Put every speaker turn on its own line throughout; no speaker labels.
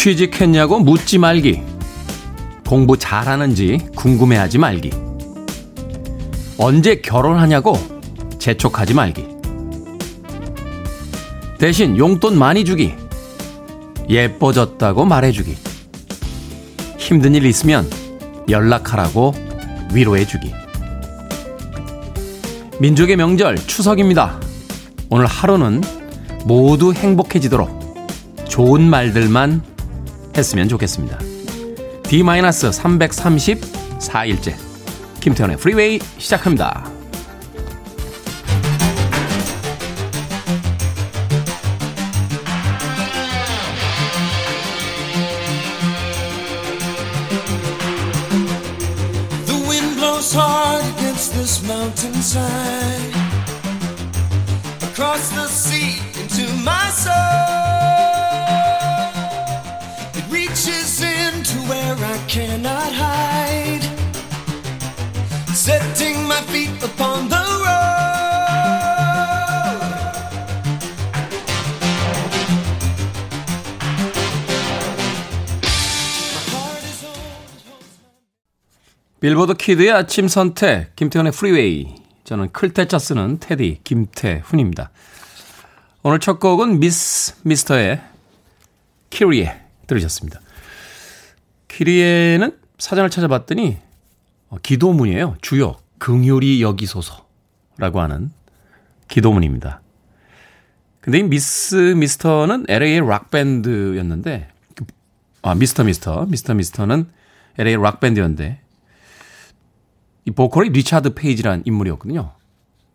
취직했냐고 묻지 말기. 공부 잘하는지 궁금해하지 말기. 언제 결혼하냐고 재촉하지 말기. 대신 용돈 많이 주기. 예뻐졌다고 말해주기. 힘든 일 있으면 연락하라고 위로해주기. 민족의 명절 추석입니다. 오늘 하루는 모두 행복해지도록 좋은 말들만 했으면 좋겠습니다. D-334일째 김태현의 프리웨이 시작합니다. mountainside across the sea into my soul. Cannot hide, setting my feet upon the 빌보드 키드의 아침 선택, 김태훈의 프리웨이. 저는 클 태 자 쓰는 테디, 김태훈입니다. 오늘 첫 곡은 미스, 미스터의 키리에 들으셨습니다. 키리에는 사전을 찾아봤더니 어, 기도문이에요. 주여, 긍휼히 여기소서라고 하는 기도문입니다. 근데 이 미스, 미스터는 LA의 락 밴드였는데, 아, 미스터, 미스터, 미스터, 미스터는 LA의 락밴드였는데, 이 보컬이 리차드 페이지라는 인물이었거든요.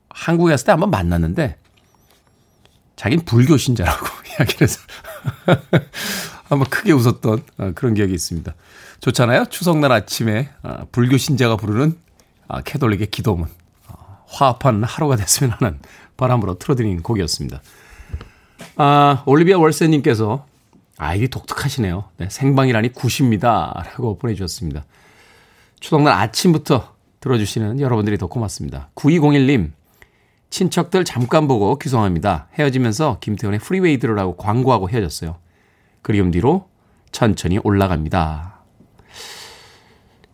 한국에 갔을 때 한번 만났는데 자기는 불교 신자라고 이야기를 해서 한번 크게 웃었던 어, 그런 기억이 있습니다. 좋잖아요. 추석날 아침에 어, 불교 신자가 부르는 아, 캐톨릭의 기도문. 어, 화합한 하루가 됐으면 하는 바람으로 틀어드린 곡이었습니다. 아, 올리비아 월세님께서 아, 이게 독특하시네요. 네, 생방이라니 good입니다. 라고 보내주셨습니다. 추석날 아침부터 들어주시는 여러분들이 더 고맙습니다. 9201님, 친척들 잠깐 보고 귀성합니다. 헤어지면서 김태훈의 프리웨이 들으라고 광고하고 헤어졌어요. 그리움 뒤로 천천히 올라갑니다.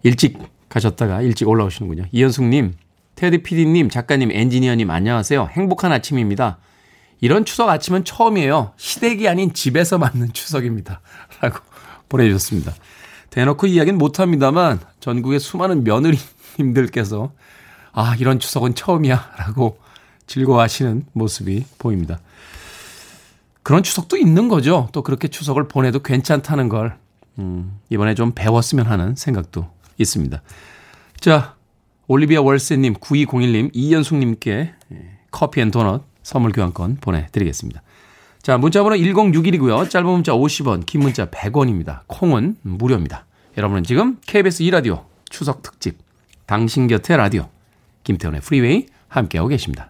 일찍 가셨다가 일찍 올라오시는군요. 이현숙님, 테디 PD님, 작가님, 엔지니어님, 안녕하세요. 행복한 아침입니다. 이런 추석 아침은 처음이에요. 시댁이 아닌 집에서 맞는 추석입니다. 라고 보내주셨습니다. 대놓고 이야기는 못합니다만 전국의 수많은 며느리 님들께서 아, 이런 추석은 처음이야. 라고 즐거워하시는 모습이 보입니다. 그런 추석도 있는 거죠. 또 그렇게 추석을 보내도 괜찮다는 걸, 음, 이번에 좀 배웠으면 하는 생각도 있습니다. 자, 올리비아 월세님, 9201님, 이연숙님께 예, 커피 and 도넛 선물 교환권 보내드리겠습니다. 자, 문자번호 1061이고요. 짧은 문자 50원, 긴 문자 100원입니다. 콩은 무료입니다. 여러분은 지금 KBS 2라디오 추석 특집 당신 곁에 라디오 김태훈의 프리웨이 함께하고 계십니다.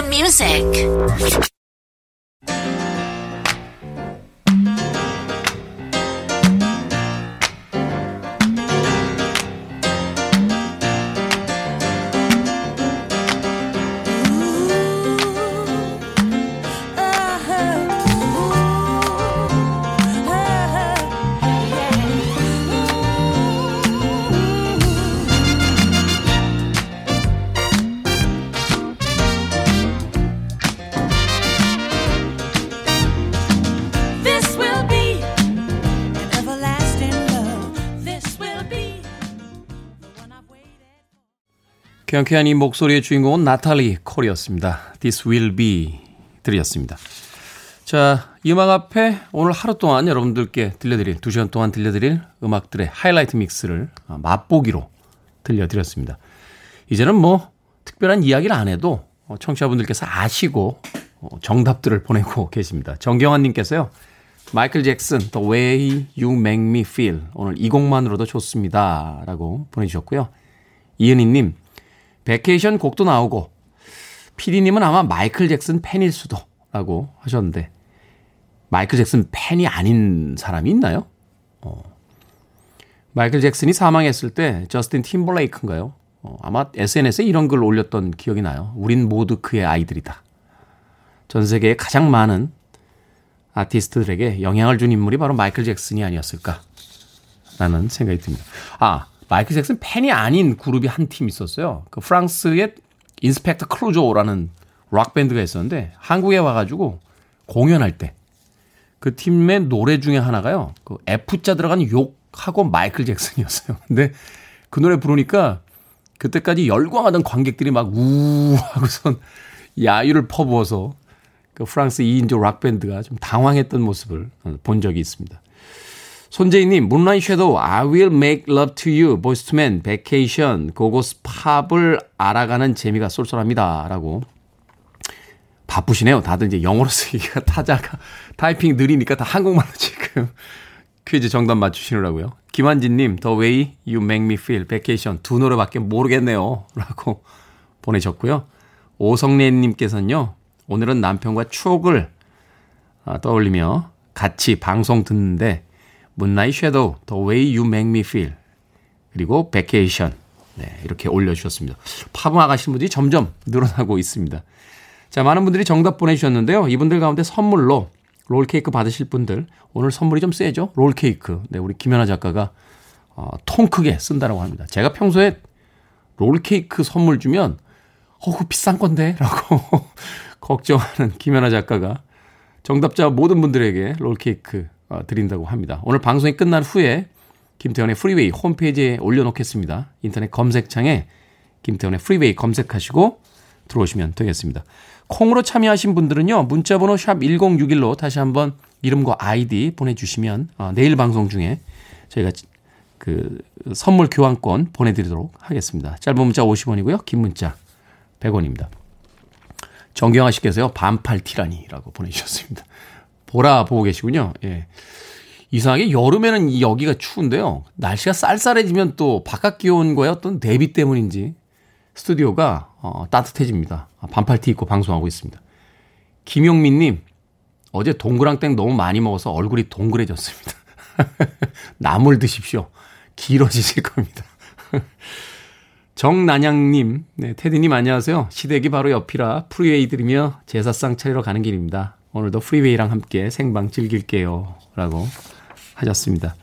the music. 경쾌한 이 목소리의 주인공은 나탈리 콜이었습니다. This will be 들이었습니다. 자, 이 음악 앞에 오늘 하루 동안 여러분들께 들려드릴, 2시간 동안 들려드릴 음악들의 하이라이트 믹스를 아, 맛보기로 들려드렸습니다. 이제는 뭐 특별한 이야기를 안 해도 청취자분들께서 아시고 정답들을 보내고 계십니다. 정경환 님께서요. 마이클 잭슨, The Way You Make Me Feel. 오늘 이 곡만으로도 좋습니다. 라고 보내주셨고요. 이은희님, Vacation 곡도 나오고, 피디님은 아마 마이클 잭슨 팬일 수도. 라고 하셨는데, 마이클 잭슨 팬이 아닌 사람이 있나요? 어. 마이클 잭슨이 사망했을 때, 저스틴 팀벌레이크인가요? 어, 아마 SNS에 이런 글 올렸던 기억이 나요. 우린 모두 그의 아이들이다. 전 세계에 가장 많은 아티스트들에게 영향을 준 인물이 바로 마이클 잭슨이 아니었을까? 라는 생각이 듭니다. 아, 마이클 잭슨 팬이 아닌 그룹이 한 팀 있었어요. 그 프랑스의 인스펙터 클루조라는 락 밴드가 있었는데 한국에 와가지고 공연할 때 그 팀의 노래 중에 하나가요. 그 F자 들어간 욕하고 마이클 잭슨이었어요. 근데 그 노래 부르니까 그때까지 열광하던 관객들이 막 우우 하고선 야유를 퍼부어서 그 프랑스 2인조 락 밴드가 좀 당황했던 모습을 본 적이 있습니다. 손재희님, Shadow, I will make love to you, 보이스 투맨, Vacation, 고고스 팝을 알아가는 재미가 쏠쏠합니다. 라고. 바쁘시네요. 다들 이제 영어로 쓰기가 타자가 타이핑 느리니까 다 한국말로 지금 퀴즈 정답 맞추시느라고요. 김한진님, The way you make me feel, Vacation 두 노래밖에 모르겠네요. 라고 보내셨고요. 오성래님께서는요, 오늘은 남편과 추억을 아, 떠올리며 같이 방송 듣는데 Moonlight Shadow, The Way You Make Me Feel 그리고 Vacation 네, 이렇게 올려주셨습니다. 팝붕 하신 분들이 점점 늘어나고 있습니다. 자, 많은 분들이 정답 보내주셨는데요. 이분들 가운데 선물로 롤케이크 받으실 분들 오늘 선물이 좀 세죠? 롤케이크. 네, 우리 김연아 작가가 어, 통 크게 쓴다라고 합니다. 제가 평소에 롤케이크 선물 주면 어, 그 비싼 건데? 라고 걱정하는 김연아 작가가 정답자 모든 분들에게 롤케이크 어, 드린다고 합니다. 오늘 방송이 끝난 후에 김태훈의 프리웨이 홈페이지에 올려놓겠습니다. 인터넷 검색창에 김태훈의 프리웨이 검색하시고 들어오시면 되겠습니다. 콩으로 참여하신 분들은요. 문자번호 샵 1061로 다시 한번 이름과 아이디 보내주시면 어, 내일 방송 중에 저희가 그 선물 교환권 보내드리도록 하겠습니다. 짧은 문자 50원이고요. 긴 문자 100원입니다. 정경아 씨께서요, 반팔 티라니라고 보내주셨습니다. 보라 보고 계시군요. 예. 이상하게 여름에는 여기가 추운데요. 날씨가 쌀쌀해지면 또 바깥 기온과의 어떤 대비 때문인지 스튜디오가 어, 따뜻해집니다. 반팔 티 입고 방송하고 있습니다. 김용민님, 어제 동그랑땡 너무 많이 먹어서 얼굴이 동그래졌습니다. 나물 드십시오. 길어지실 겁니다. 정난양님, 네, 테디님 안녕하세요. 시댁이 바로 옆이라 프리웨이 들으며 제사상 차리러 가는 길입니다. 오늘도 프리웨이랑 함께 생방 즐길게요. 라고 하셨습니다.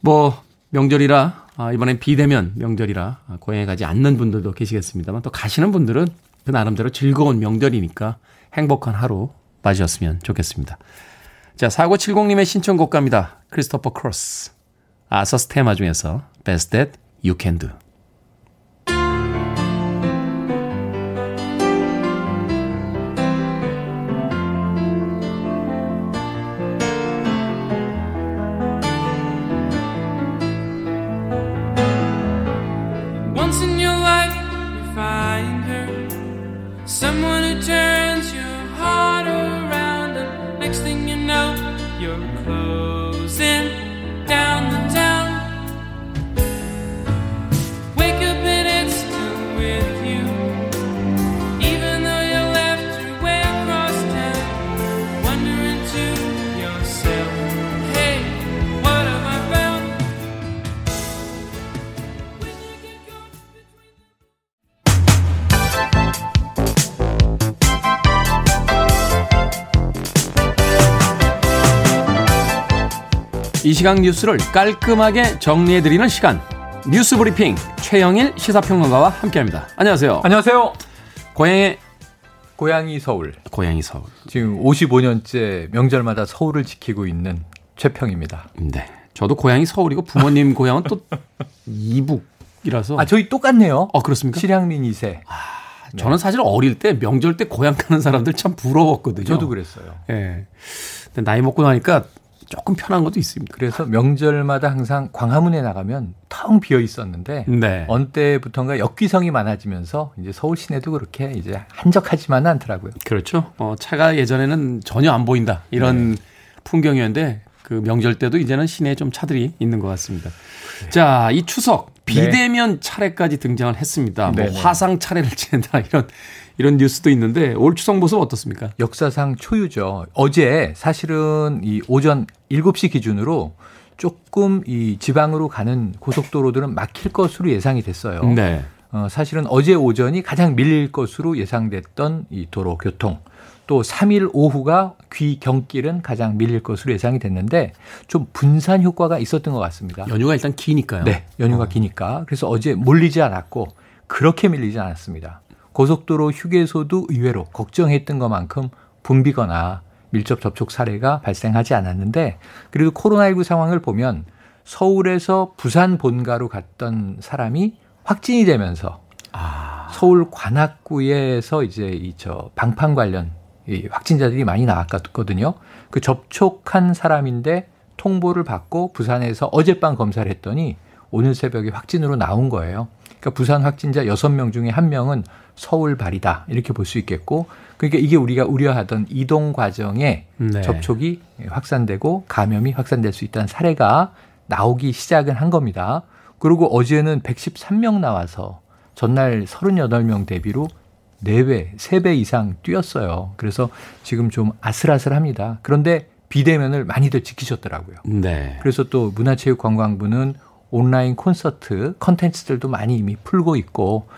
뭐, 명절이라, 아, 이번엔 비대면 명절이라 아, 고향에 가지 않는 분들도 계시겠습니다만 또 가시는 분들은 그 나름대로 즐거운 명절이니까 행복한 하루 맞으셨으면 좋겠습니다. 자, 4970님의 신청곡 갑니다. 크리스토퍼 크로스. 아서스 테마 중에서 Best That you can do. 이 시각 뉴스를 깔끔하게 정리해드리는 시간. 뉴스 브리핑 최영일 시사평론가와 함께합니다. 안녕하세요.
안녕하세요.
고향의
고양이 서울.
고양이 서울.
지금 55년째 명절마다 서울을 지키고 있는 최평입니다.
네. 저도 고향이 서울이고 부모님 고향은 또 이북이라서.
아, 저희 똑같네요.
어, 그렇습니까?
실향민 2세.
아, 저는 사실 어릴 때 명절 때 고향 가는 사람들 참 부러웠거든요.
저도 그랬어요.
예. 근데 나이 먹고 나니까 조금 편한 것도 있습니다.
그래서 명절마다 항상 광화문에 나가면 텅 비어 있었는데
네.
때부터인가 역귀성이 많아지면서 이제 서울 시내도 그렇게 이제 한적하지만은 않더라고요.
그렇죠. 어, 차가 예전에는 전혀 안 보인다 이런
네.
풍경이었는데 그 명절 때도 이제는 시내에 좀 차들이 있는 것 같습니다. 자, 이 추석 비대면 차례까지 등장을 했습니다. 뭐
네.
화상 차례를 지낸다 이런 이런 뉴스도 있는데 올 추석 모습 어떻습니까?
역사상 초유죠. 어제 사실은 이 오전 7시 기준으로 조금 이 지방으로 가는 고속도로들은 막힐 것으로 예상이 됐어요.
네.
어, 사실은 어제 오전이 가장 밀릴 것으로 예상됐던 이 도로 교통. 또 3일 오후가 귀 경길은 가장 밀릴 것으로 예상이 됐는데 좀 분산 효과가 있었던 것 같습니다.
연휴가 일단 기니까요.
네, 연휴가 기니까. 그래서 어제 몰리지 않았고 그렇게 밀리지 않았습니다. 고속도로 휴게소도 의외로 걱정했던 것만큼 붐비거나 밀접 접촉 사례가 발생하지 않았는데 그래도 코로나19 상황을 보면 서울에서 부산 본가로 갔던 사람이 확진이 되면서
아,
서울 관악구에서 이제 이 저 방판 관련 이 확진자들이 많이 나왔거든요. 그 접촉한 사람인데 통보를 받고 부산에서 어젯밤 검사를 했더니 오늘 새벽에 확진으로 나온 거예요. 그러니까 부산 확진자 6명 중에 1명은 서울 발이다. 이렇게 볼 수 있겠고 그러니까 이게 우리가 우려하던 이동 과정에
네.
접촉이 확산되고 감염이 확산될 수 있다는 사례가 나오기 시작은 한 겁니다. 그리고 어제는 113명 나와서 전날 38명 대비로 4배, 3배 이상 뛰었어요. 그래서 지금 좀 아슬아슬합니다. 그런데 비대면을 많이들 지키셨더라고요.
네.
그래서 또 문화체육관광부는 온라인 콘서트 컨텐츠들도 많이 이미 풀고 있고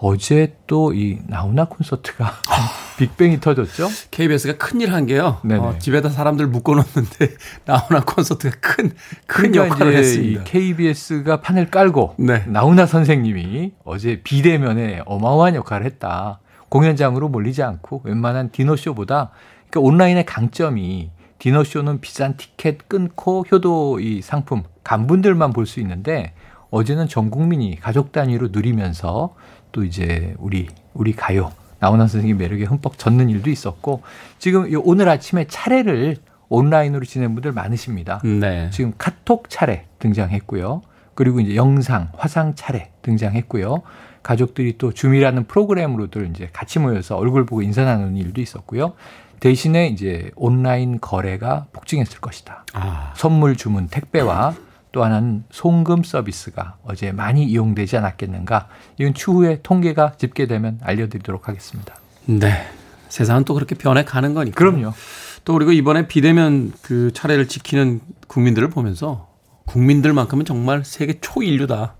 어제 또 이 나훈아 콘서트가 빅뱅이 터졌죠?
KBS가 큰일 한 게요. 어, 집에다 사람들 묶어놓는데 나훈아 콘서트가 큰, 큰
그러니까
역할을 했습니다.
이 KBS가 판을 깔고
네.
나훈아 선생님이 어제 비대면에 어마어마한 역할을 했다. 공연장으로 몰리지 않고 웬만한 디너쇼보다 그러니까 온라인의 강점이 디너쇼는 비싼 티켓 끊고 효도 이 상품 간분들만 볼 수 있는데 어제는 전 국민이 가족 단위로 누리면서 또 이제 우리 우리 가요 나훈아 선생님 매력에 흠뻑 젖는 일도 있었고 지금 이 오늘 아침에 차례를 온라인으로 지낸 분들 많으십니다.
네.
지금 카톡 차례 등장했고요. 그리고 이제 영상, 화상 차례 등장했고요. 가족들이 또 줌이라는 프로그램으로들 이제 같이 모여서 얼굴 보고 인사 나누는 일도 있었고요. 대신에 이제 온라인 거래가 폭증했을 것이다.
아,
선물 주문 택배와 또 하나는 송금 서비스가 어제 많이 이용되지 않았겠는가. 이건 추후에 통계가 집계되면 알려드리도록 하겠습니다.
네. 세상은 또 그렇게 변해가는 거니까.
그럼요.
또 그리고 이번에 비대면 그 차례를 지키는 국민들을 보면서 국민들만큼은 정말 세계 초인류다.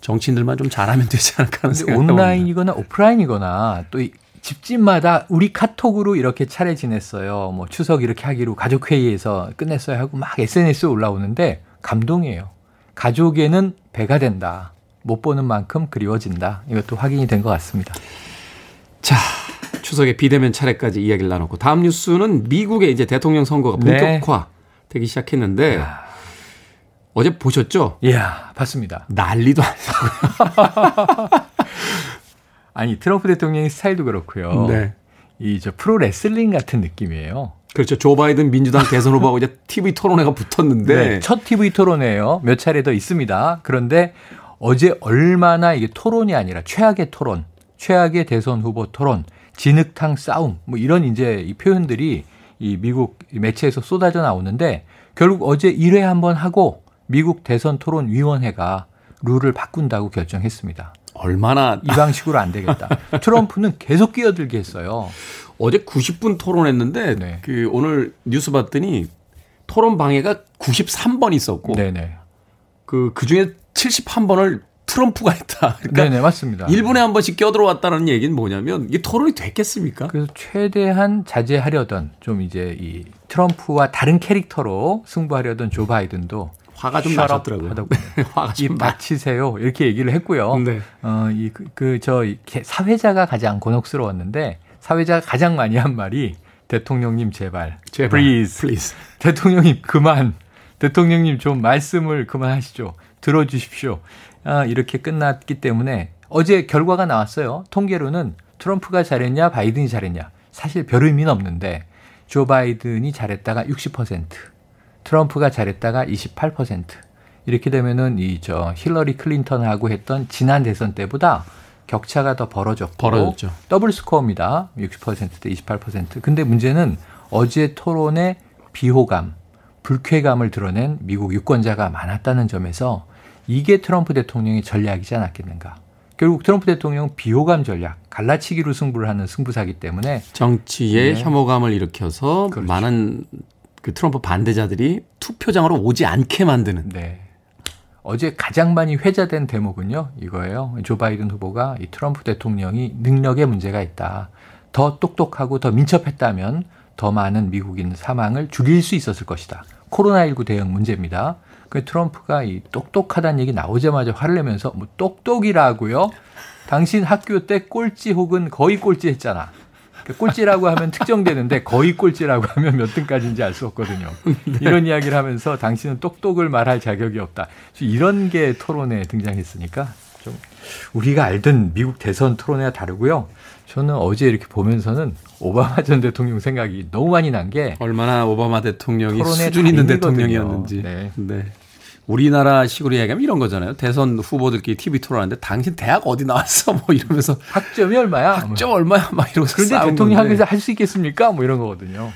정치인들만 좀 잘하면 되지 않을까 하는 생각이.
온라인이거나 오프라인이거나 또이 집집마다 우리 카톡으로 이렇게 차례 지냈어요. 뭐 추석 이렇게 하기로 가족 회의에서 끝냈어요 하고 막 SNS에 올라오는데 감동이에요. 가족에는 배가 된다. 못 보는 만큼 그리워진다. 이것도 확인이 된 것 같습니다.
자, 추석에 비대면 차례까지 이야기를 나눴고 다음 뉴스는 미국의 이제 대통령 선거가
네.
본격화되기 시작했는데 어제 보셨죠?
이야, 봤습니다.
난리도 아니고.
아니 트럼프 대통령의 스타일도 그렇고요.
네.
이저 프로 레슬링 같은 느낌이에요.
그렇죠. 조 바이든 민주당 대선 후보하고 이제 TV 토론회가 붙었는데
네, 첫 TV 토론회예요. 몇 차례 더 있습니다. 그런데 어제 얼마나 이게 토론이 아니라 최악의 토론, 최악의 대선 후보 토론, 진흙탕 싸움 뭐 이런 이제 이 표현들이 이 미국 매체에서 쏟아져 나오는데 결국 어제 1회 한번 하고 미국 대선 토론 위원회가 룰을 바꾼다고 결정했습니다.
얼마나
이 방식으로 안 되겠다. 트럼프는 계속 끼어들게 했어요.
어제 90분 토론했는데
네.
그 오늘 뉴스 봤더니 토론 방해가 93번 있었고
네네.
그 그중에 71번을 트럼프가 했다. 그러니까
네네 맞습니다.
1분에 한 번씩 껴들어왔다는 얘기는 뭐냐면 이게 토론이 됐겠습니까?
그래서 최대한 자제하려던 좀 이제 이 트럼프와 다른 캐릭터로 승부하려던 조 바이든도
화가 좀 나셨더라고요. 화가 입좀 나.
맞히세요 이렇게 얘기를 했고요.
네.
어이그저 사회자가 가장 곤혹스러웠는데 사회자가 가장 많이 한 말이 대통령님 제발,
제발,
please.
please.
대통령님 그만 대통령님 좀 말씀을 그만하시죠. 들어주십시오. 아, 이렇게 끝났기 때문에 어제 결과가 나왔어요. 통계로는 트럼프가 잘했냐 바이든이 잘했냐 사실 별 의미는 없는데 조 바이든이 잘했다가 60% 트럼프가 잘했다가 28%. 이렇게 되면은 이 저 힐러리 클린턴하고 했던 지난 대선 때보다 격차가 더 벌어졌고
벌어졌죠.
더블 스코어입니다. 60%대 28%. 근데 문제는 어제 토론에 비호감, 불쾌감을 드러낸 미국 유권자가 많았다는 점에서 이게 트럼프 대통령의 전략이지 않았겠는가. 결국 트럼프 대통령 비호감 전략, 갈라치기로 승부를 하는 승부사기 때문에
정치에
네.
혐오감을 일으켜서
그렇죠.
많은 그 트럼프 반대자들이 투표장으로 오지 않게 만드는
네. 어제 가장 많이 회자된 대목은요, 이거예요. 조 바이든 후보가 이 트럼프 대통령이 능력에 문제가 있다. 더 똑똑하고 더 민첩했다면 더 많은 미국인 사망을 줄일 수 있었을 것이다. 코로나19 대응 문제입니다. 그 트럼프가 이 똑똑하다는 얘기 나오자마자 화를 내면서 뭐 똑똑이라고요? 당신 학교 때 꼴찌 혹은 거의 꼴찌 했잖아. 그 꼴찌라고 하면 특정되는데 거의 꼴찌라고 하면 몇 등까지인지 알 수 없거든요. 이런 이야기를 하면서 당신은 똑똑을 말할 자격이 없다. 이런 게 토론에 등장했으니까 좀 우리가 알던 미국 대선 토론회와 다르고요. 저는 어제 이렇게 보면서는 오바마 전 대통령 생각이 너무 많이 난 게
얼마나 오바마 대통령이 수준 있는. 대통령이었는지.
네.
네. 우리나라 식으로 이야기하면 이런 거잖아요. 대선 후보들끼리 TV 토론하는데 당신 대학 어디 나왔어? 뭐 이러면서
학점이 얼마야?
학점 얼마야? 막 이러면서
그런데
싸운
대통령학에서
건데.
할수 있겠습니까? 뭐 이런 거거든요.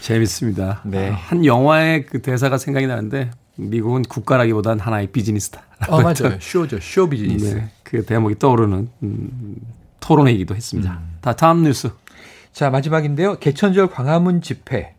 재밌습니다.
네.
아, 한 영화의 그 대사가 생각이 나는데 미국은 국가라기보단 하나의 비즈니스다.
아 맞아요. 쇼죠. 쇼 비즈니스.
네, 그 대목이 떠오르는 음, 토론회이기도 했습니다.
음.
다 다음 뉴스.
자, 마지막인데요. 개천절 광화문 집회.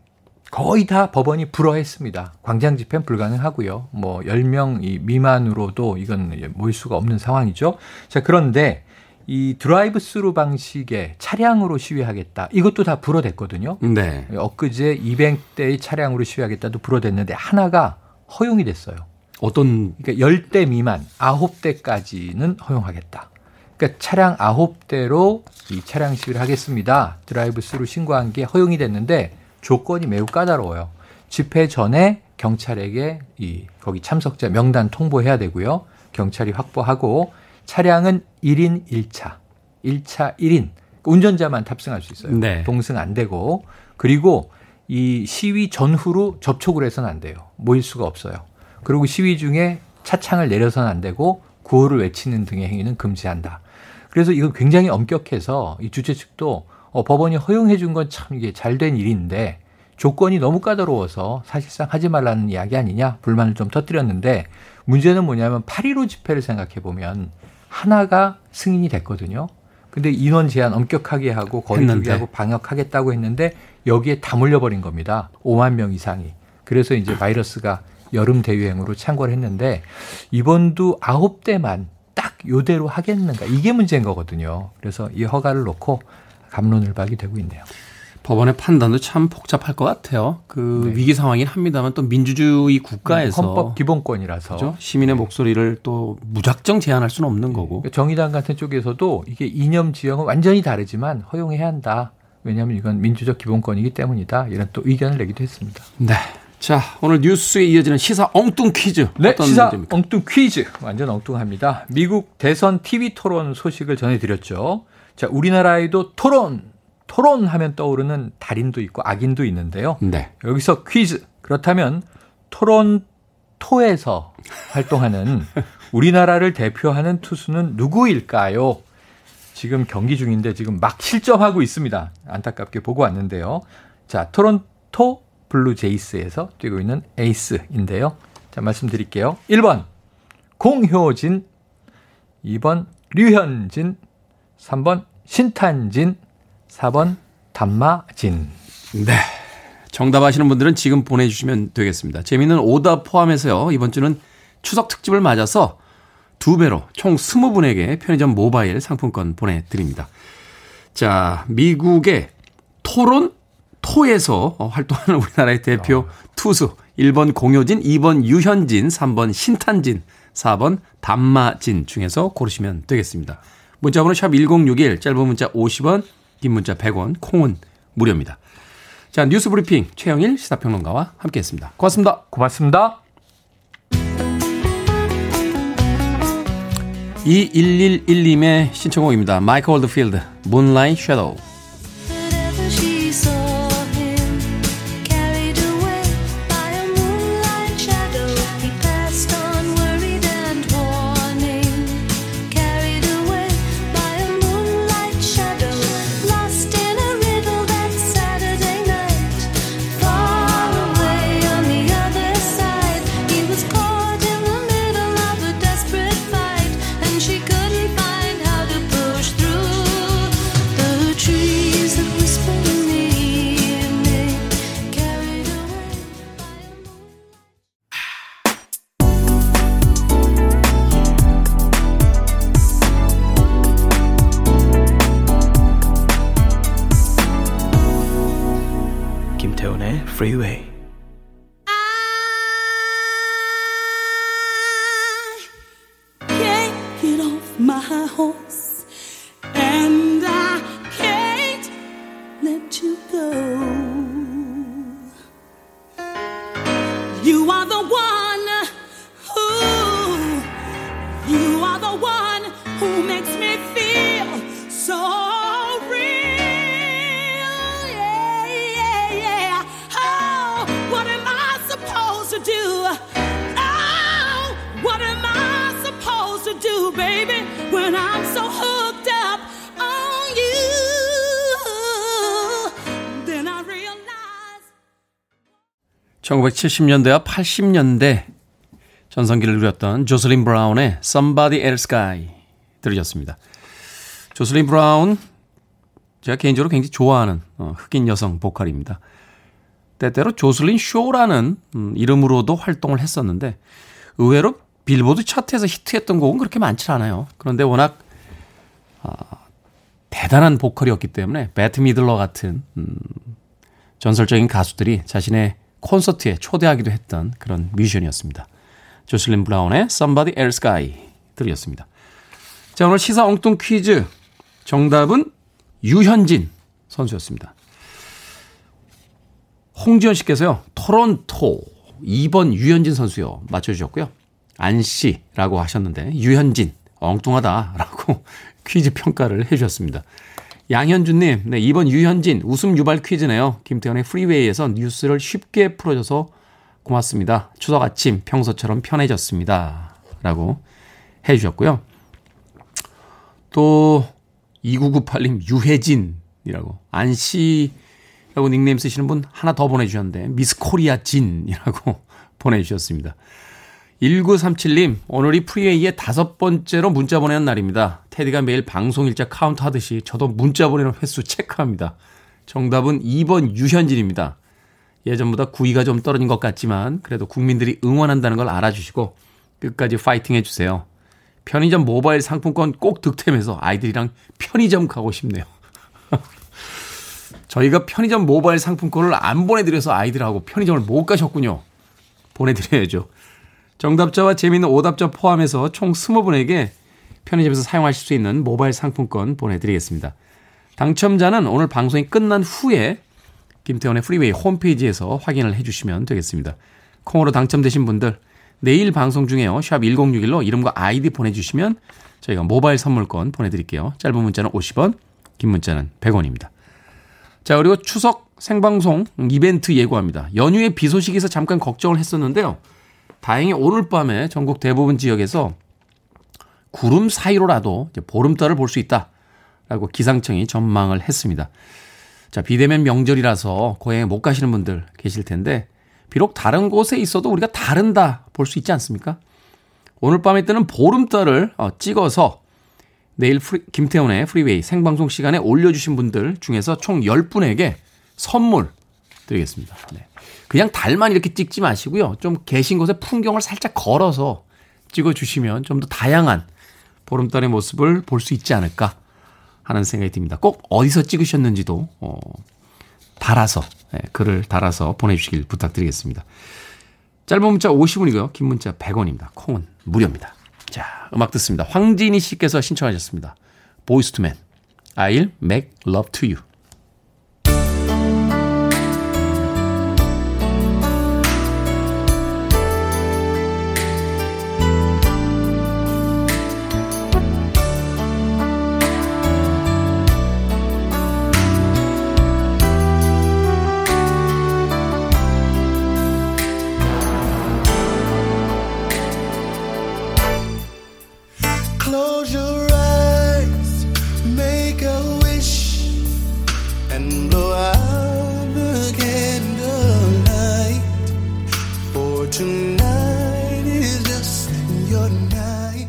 거의 다 법원이 불허했습니다. 광장 집회는 불가능하고요. 뭐 10명 이 미만으로도 이건 모일 수가 없는 상황이죠. 자, 그런데 이 드라이브 스루 방식의 차량으로 시위하겠다. 이것도 다 불허됐거든요.
네.
엊그제 200대의 차량으로 시위하겠다도 불허됐는데 하나가 허용이 됐어요.
어떤
그러니까 10대 미만 9대까지는 허용하겠다. 그러니까 차량 9대로 이 차량 시위를 하겠습니다. 드라이브 스루 신고한 게 허용이 됐는데 조건이 매우 까다로워요. 집회 전에 경찰에게 이 거기 참석자 명단 통보해야 되고요. 경찰이 확보하고 차량은 1인 1차. 1차 1인. 운전자만 탑승할 수 있어요.
네.
동승 안 되고 그리고 이 시위 전후로 접촉을 해서는 안 돼요. 모일 수가 없어요. 그리고 시위 중에 차창을 내려서는 안 되고 구호를 외치는 등의 행위는 금지한다. 그래서 이건 굉장히 엄격해서 이 주최 측도 어, 법원이 허용해 준 건 참 이게 잘 된 일인데 조건이 너무 까다로워서 사실상 하지 말라는 이야기 아니냐 불만을 좀 터뜨렸는데 문제는 뭐냐면 8.15 집회를 생각해 보면 하나가 승인이 됐거든요. 근데 인원 제한 엄격하게 하고 거리두기
했는데.
하고 방역하겠다고 했는데 여기에 다 몰려버린 겁니다. 5만 명 이상이. 그래서 이제 바이러스가 여름 대유행으로 창궐 했는데 이번도 아홉 대만 딱 요대로 하겠는가 이게 문제인 거거든요. 그래서 이 허가를 놓고 감론을박이 되고 있네요.
법원의 판단도 참 복잡할 것 같아요. 그
네.
위기 상황이긴 합니다만 또 민주주의 국가에서
헌법 기본권이라서
그죠? 시민의 목소리를 또 무작정 제한할 수는 없는 거고.
그러니까 정의당 같은 쪽에서도 이게 이념 지형은 완전히 다르지만 허용해야 한다. 왜냐하면 이건 민주적 기본권이기 때문이다. 이런 또 의견을 내기도 했습니다.
네. 자, 오늘 뉴스에 이어지는 시사 엉뚱 퀴즈.
네,
어떤
시사
문제입니까?
엉뚱 퀴즈. 완전 엉뚱합니다. 미국 대선 TV 토론 소식을 전해드렸죠. 자, 우리나라에도 토론, 토론하면 떠오르는 달인도 있고 악인도 있는데요.
네.
여기서 퀴즈. 그렇다면 토론토에서 활동하는 우리나라를 대표하는 투수는 누구일까요? 지금 경기 중인데 지금 막 실점하고 있습니다. 안타깝게 보고 왔는데요. 자, 토론토 블루 제이스에서 뛰고 있는 에이스인데요. 자, 말씀드릴게요. 1번 공효진, 2번 류현진, 3번 신탄진, 4번 담마진.
네. 정답 아시는 분들은 지금 보내주시면 되겠습니다. 재미있는 오답 포함해서요. 이번 주는 추석 특집을 맞아서 두 배로 총 20분에게 편의점 모바일 상품권 보내드립니다. 자, 미국의 토론 토에서 활동하는 우리나라의 대표 투수 1번 공효진, 2번 유현진, 3번 신탄진, 4번 담마진 중에서 고르시면 되겠습니다. 문자번호 샵 1061, 짧은 문자 50원, 긴 문자 100원, 콩은 무료입니다. 자, 뉴스 브리핑 최영일 시사평론가와 함께했습니다. 고맙습니다.
고맙습니다.
2111님의 신청곡입니다. 마이클 월드필드, Moonlight Shadow.
Do, baby, when I'm so hooked up on you? Then I realize.
1970년대와 80년대 전성기를 누렸던 조슬린 브라운의 Somebody Else Guy 들으셨습니다. 조슬린 브라운 제가 개인적으로 굉장히 좋아하는 어, 흑인 여성 보컬입니다. 때때로 조슬린 쇼라는 음, 이름으로도 활동을 했었는데 의외로 빌보드 차트에서 히트했던 곡은 그렇게 많지 않아요. 그런데 워낙 어, 대단한 보컬이었기 때문에 베트 미들러 같은 음, 전설적인 가수들이 자신의 콘서트에 초대하기도 했던 그런 뮤지션이었습니다. 조슬린 브라운의 Somebody Else's Guy 들으셨습니다. 자, 오늘 시사 엉뚱 퀴즈 정답은 류현진 선수였습니다. 홍지연 씨께서요, 토론토 2번 류현진 선수요. 맞춰주셨고요. 안 씨라고 하셨는데, 류현진, 엉뚱하다라고 퀴즈 평가를 해주셨습니다. 양현주님, 네, 2번 류현진, 웃음 유발 퀴즈네요. 김태훈의 프리웨이에서 뉴스를 쉽게 풀어줘서 고맙습니다. 추석 아침 평소처럼 편해졌습니다. 라고 해주셨고요. 또, 2998님, 유혜진이라고. 안씨라고 닉네임 쓰시는 분 하나 더 보내주셨는데, 미스 코리아 진이라고 보내주셨습니다. 1937님, 오늘이 프리웨이의 다섯 번째로 문자 보내는 날입니다. 테디가 매일 방송 일자 카운트 하듯이 저도 문자 보내는 횟수 체크합니다. 정답은 2번 류현진입니다. 예전보다 구위가 좀 떨어진 것 같지만 그래도 국민들이 응원한다는 걸 알아주시고 끝까지 파이팅 해주세요. 편의점 모바일 상품권 꼭 득템해서 아이들이랑 편의점 가고 싶네요. 저희가 편의점 모바일 상품권을 안 보내드려서 아이들하고 편의점을 못 가셨군요. 보내드려야죠. 정답자와 재미있는 오답자 포함해서 총 20분에게 편의점에서 사용하실 수 있는 모바일 상품권 보내드리겠습니다. 당첨자는 오늘 방송이 끝난 후에 김태훈의 프리웨이 홈페이지에서 확인을 해주시면 되겠습니다. 콩으로 당첨되신 분들 내일 방송 중에요. 샵 1061로 이름과 아이디 보내주시면 저희가 모바일 상품권 보내드릴게요. 짧은 문자는 50원, 긴 문자는 100원입니다. 자 그리고 추석 생방송 이벤트 예고합니다. 연휴에 비 있어 잠깐 걱정을 했었는데요. 다행히 오늘 밤에 전국 대부분 지역에서 구름 사이로라도 보름달을 볼 수 있다라고 기상청이 전망을 했습니다. 자, 비대면 명절이라서 고향에 못 가시는 분들 계실 텐데 비록 다른 곳에 있어도 우리가 다른다 볼 수 있지 않습니까? 오늘 밤에 뜨는 보름달을 어, 찍어서 내일 프리, 김태훈의 프리웨이 생방송 시간에 올려주신 분들 중에서 총 10분에게 선물 드리겠습니다. 네. 그냥 달만 이렇게 찍지 마시고요. 좀 계신 곳에 풍경을 살짝 걸어서 찍어주시면 좀 더 다양한 보름달의 모습을 볼 수 있지 않을까 하는 생각이 듭니다. 꼭 어디서 찍으셨는지도 어, 달아서 네, 글을 달아서 보내주시길 부탁드리겠습니다. 짧은 문자 50원이고요. 긴 문자 100원입니다. 콩은 무료입니다. 자, 음악 듣습니다. 황진희 씨께서 신청하셨습니다. 보이스 투맨 I'll make love to you.
blow out the candlelight. For tonight is just your night.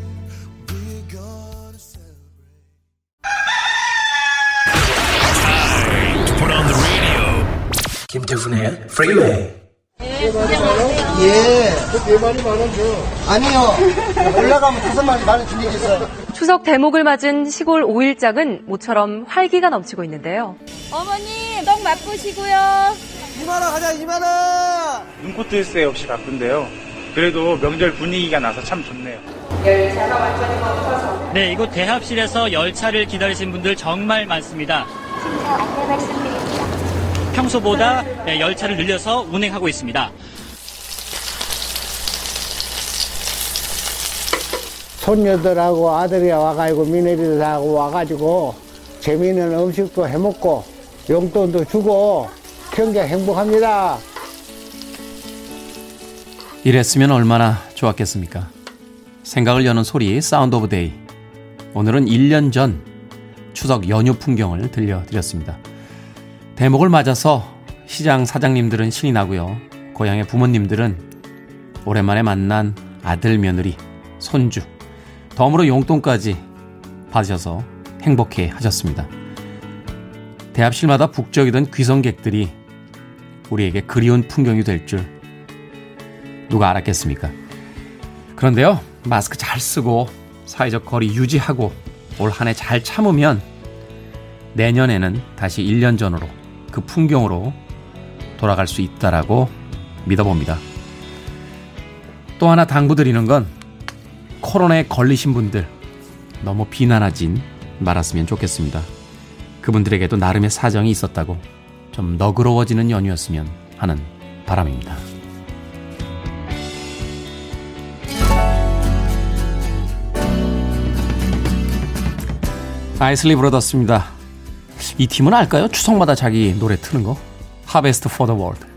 We're gonna celebrate.
Put on the radio. 김태훈의 Freeway. 예. 네 마리 만원 줘. 아니요. 올라가면 다섯 마리 만원 준비겠어요.
추석 대목을 맞은 시골 오일장은 모처럼 활기가 넘치고 있는데요.
어머니, 떡 맛보시고요.
2만원 가자, 2만원!
눈코뜰 새 없이 바쁜데요. 그래도 명절 분위기가 나서 참 좋네요.
네, 이곳 대합실에서 열차를 기다리신 분들 정말 많습니다. 평소보다 네, 열차를 늘려서 운행하고 있습니다.
손녀들하고 아들이 와가지고 며느리들하고 와가지고 재미있는 음식도 해먹고 용돈도 주고 굉장히 행복합니다.
이랬으면 얼마나 좋았겠습니까? 생각을 여는 소리 Sound of Day. 오늘은 1년 전 추석 연휴 풍경을 들려드렸습니다. 대목을 맞아서 시장 사장님들은 신이 나고요. 고향의 부모님들은 오랜만에 만난 아들, 며느리, 손주, 덤으로 용돈까지 받으셔서 행복해 하셨습니다. 대합실마다 북적이던 귀성객들이 우리에게 그리운 풍경이 될 줄 누가 알았겠습니까? 그런데요, 마스크 잘 쓰고 사회적 거리 유지하고 올 한 해 잘 참으면 내년에는 다시 1년 전으로 그 풍경으로 돌아갈 수 있다라고 믿어봅니다. 또 하나 당부드리는 건 코로나에 걸리신 분들 너무 비난하진 말았으면 좋겠습니다. 그분들에게도 나름의 사정이 있었다고 좀 너그러워지는 연휴였으면 하는 바람입니다. 아이슬리 브로더스입니다. 이 팀은 알까요? 추석마다 자기 노래 트는 거. The World.
All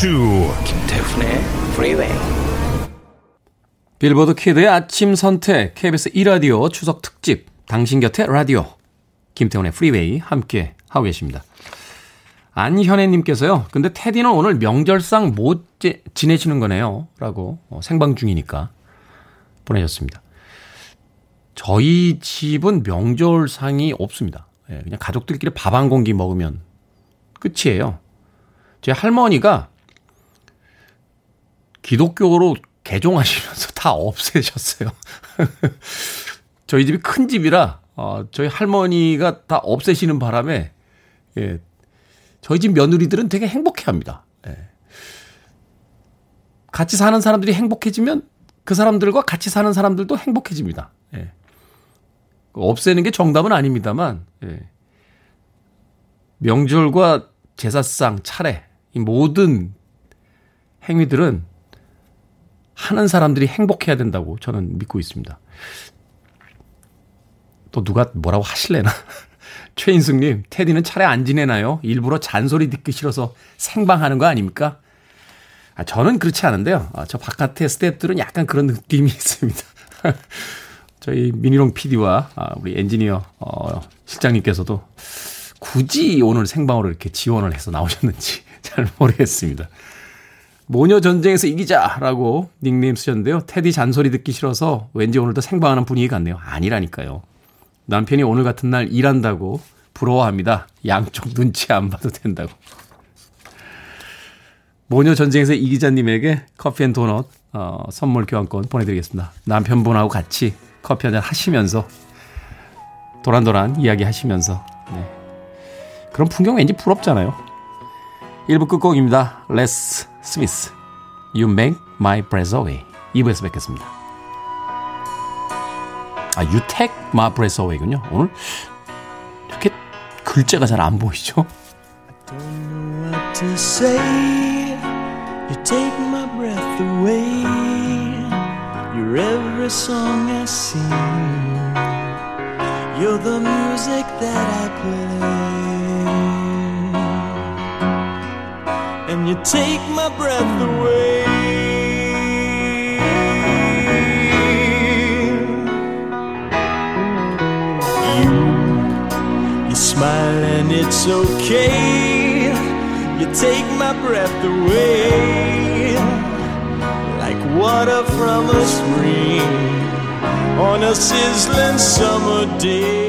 to
김태훈의 Freeway.
빌보드 키드의 아침 선택 KBS 2라디오 추석 특집 당신 곁에 라디오 김태훈의 프리웨이 함께 하고 계십니다. 안현애님께서요. 근데 테디는 오늘 명절상 못 지, 지내시는 거네요. 라고 어, 생방 중이니까 보내셨습니다. 저희 집은 명절상이 없습니다. 예, 그냥 가족들끼리 밥 한 공기 먹으면 끝이에요. 제 할머니가 기독교로 개종하시면서 다 없애셨어요. 저희 집이 큰 집이라 어, 저희 할머니가 다 없애시는 바람에 예, 저희 집 며느리들은 되게 행복해합니다. 예. 같이 사는 사람들이 행복해지면 그 사람들과 같이 사는 사람들도 행복해집니다. 예. 없애는 게 정답은 아닙니다만 예. 명절과 제사상, 차례 이 모든 행위들은 하는 사람들이 행복해야 된다고 저는 믿고 있습니다. 또 누가 뭐라고 하실래나? 최인숙님, 테디는 차례 안 지내나요? 일부러 잔소리 듣기 싫어서 생방하는 거 아닙니까? 아, 저는 그렇지 않은데요. 아, 저 바깥의 스태프들은 약간 그런 느낌이 있습니다. 저희 미니롱 PD와 아, 우리 엔지니어 어, 실장님께서도 굳이 오늘 생방으로 이렇게 지원을 해서 나오셨는지 잘 모르겠습니다. 모녀 전쟁에서 이기자라고 닉네임 쓰셨는데요. 테디 잔소리 듣기 싫어서 왠지 오늘도 생방하는 분위기 같네요. 아니라니까요. 남편이 오늘 같은 날 일한다고 부러워합니다. 양쪽 눈치 안 봐도 된다고. 모녀 전쟁에서 이기자님에게 커피 and 도넛 어, 선물 교환권 보내드리겠습니다. 남편분하고 같이 커피 한잔 하시면서 도란도란 이야기 하시면서 네. 그런 풍경 왠지 부럽잖아요. 1부 끝곡입니다. 렉스 스미스 You Make My Breath Away 2부에서 뵙겠습니다. 아, You Take My Breath Away군요. 오늘 이렇게 글자가 잘 안 보이죠?
to say. You take my breath away. You're every song I sing. You're the music that I play. And you take my breath away. You, you smile and it's okay. You take my breath away like water from a spring on a sizzling summer day.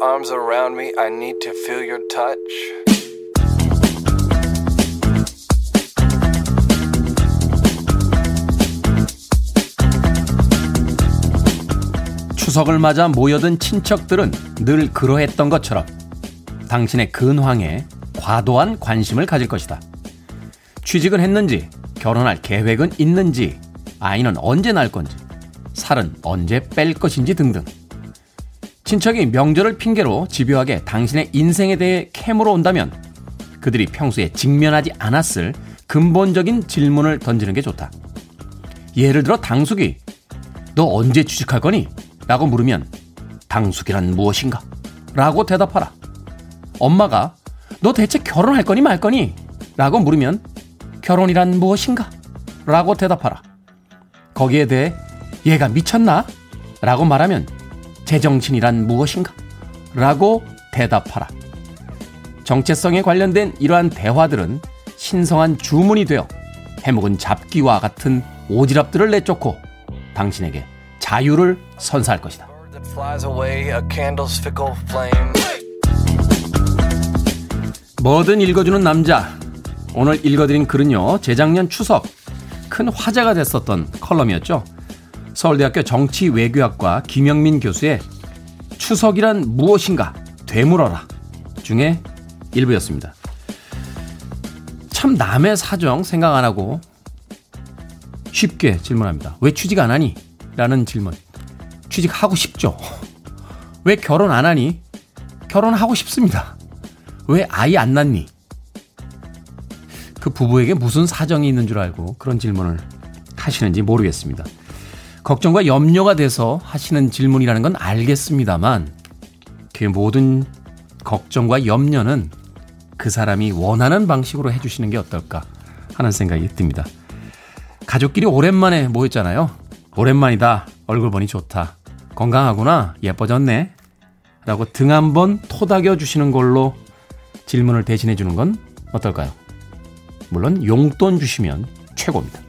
Arms around me. I need to feel your touch.
추석을 맞아 모여든 친척들은 늘 그러했던 것처럼 당신의 근황에 과도한 관심을 가질 것이다. 취직은 했는지, 결혼할 계획은 있는지, 아이는 언제 낳을 건지, 살은 언제 뺄 것인지 등등. 친척이 명절을 핑계로 집요하게 당신의 인생에 대해 캐물어 온다면 그들이 평소에 직면하지 않았을 근본적인 질문을 던지는 게 좋다. 예를 들어 당숙이 너 언제 취직할 거니? 라고 물으면 당숙이란 무엇인가? 라고 대답하라. 엄마가 너 대체 결혼할 거니 말 거니? 라고 물으면 결혼이란 무엇인가? 라고 대답하라. 거기에 대해 얘가 미쳤나? 라고 말하면 제정신이란 무엇인가? 라고 대답하라. 정체성에 관련된 이러한 대화들은 신성한 주문이 되어 해묵은 잡기와 같은 오지랖들을 내쫓고 당신에게 자유를 선사할 것이다. 뭐든 읽어주는 남자. 오늘 읽어드린 글은요, 재작년 추석 큰 화제가 됐었던 컬럼이었죠. 서울대학교 정치외교학과 김영민 교수의 추석이란 무엇인가 되물어라 중에 일부였습니다. 참 남의 사정 생각 안 하고 쉽게 질문합니다. 왜 취직 안 하니? 라는 질문. 취직하고 싶죠. 왜 결혼 안 하니? 결혼하고 싶습니다. 왜 아이 안 낳니? 그 부부에게 무슨 사정이 있는 줄 알고 그런 질문을 하시는지 모르겠습니다. 걱정과 염려가 돼서 하시는 질문이라는 건 알겠습니다만 그 모든 걱정과 염려는 그 사람이 원하는 방식으로 해주시는 게 어떨까 하는 생각이 듭니다. 가족끼리 오랜만에 모였잖아요. 오랜만이다. 얼굴 보니 좋다. 건강하구나. 예뻐졌네. 라고 등 한번 토닥여 주시는 걸로 질문을 대신해 주는 건 어떨까요? 물론 용돈 주시면 최고입니다.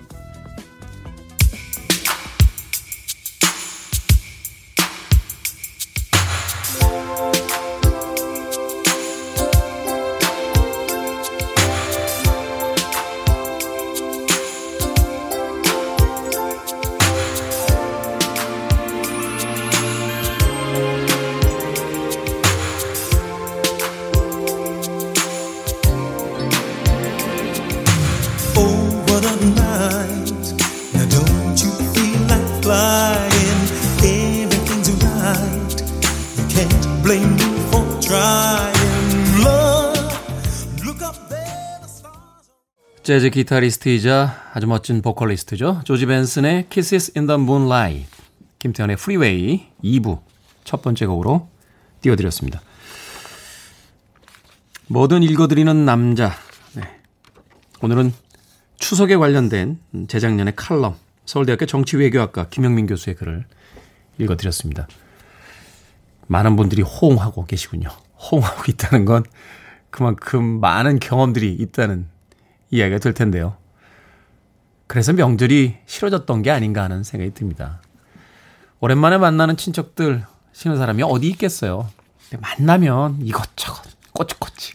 재즈 기타리스트이자 아주 멋진 보컬리스트죠. 조지 벤슨의 Kisses in the Moonlight, 김태현의 Freeway 2부 첫 번째 곡으로 띄워드렸습니다. 뭐든 읽어드리는 남자. 네. 오늘은 추석에 관련된 재작년의 칼럼, 서울대학교 정치외교학과 김영민 교수의 글을 읽어드렸습니다. 많은 분들이 호응하고 계시군요. 호응하고 있다는 건 그만큼 많은 경험들이 있다는 이야기가 될 텐데요. 그래서 명절이 싫어졌던 게 아닌가 하는 생각이 듭니다. 오랜만에 만나는 친척들, 쉬는 사람이 어디 있겠어요. 만나면 이것저것, 꼬치꼬치.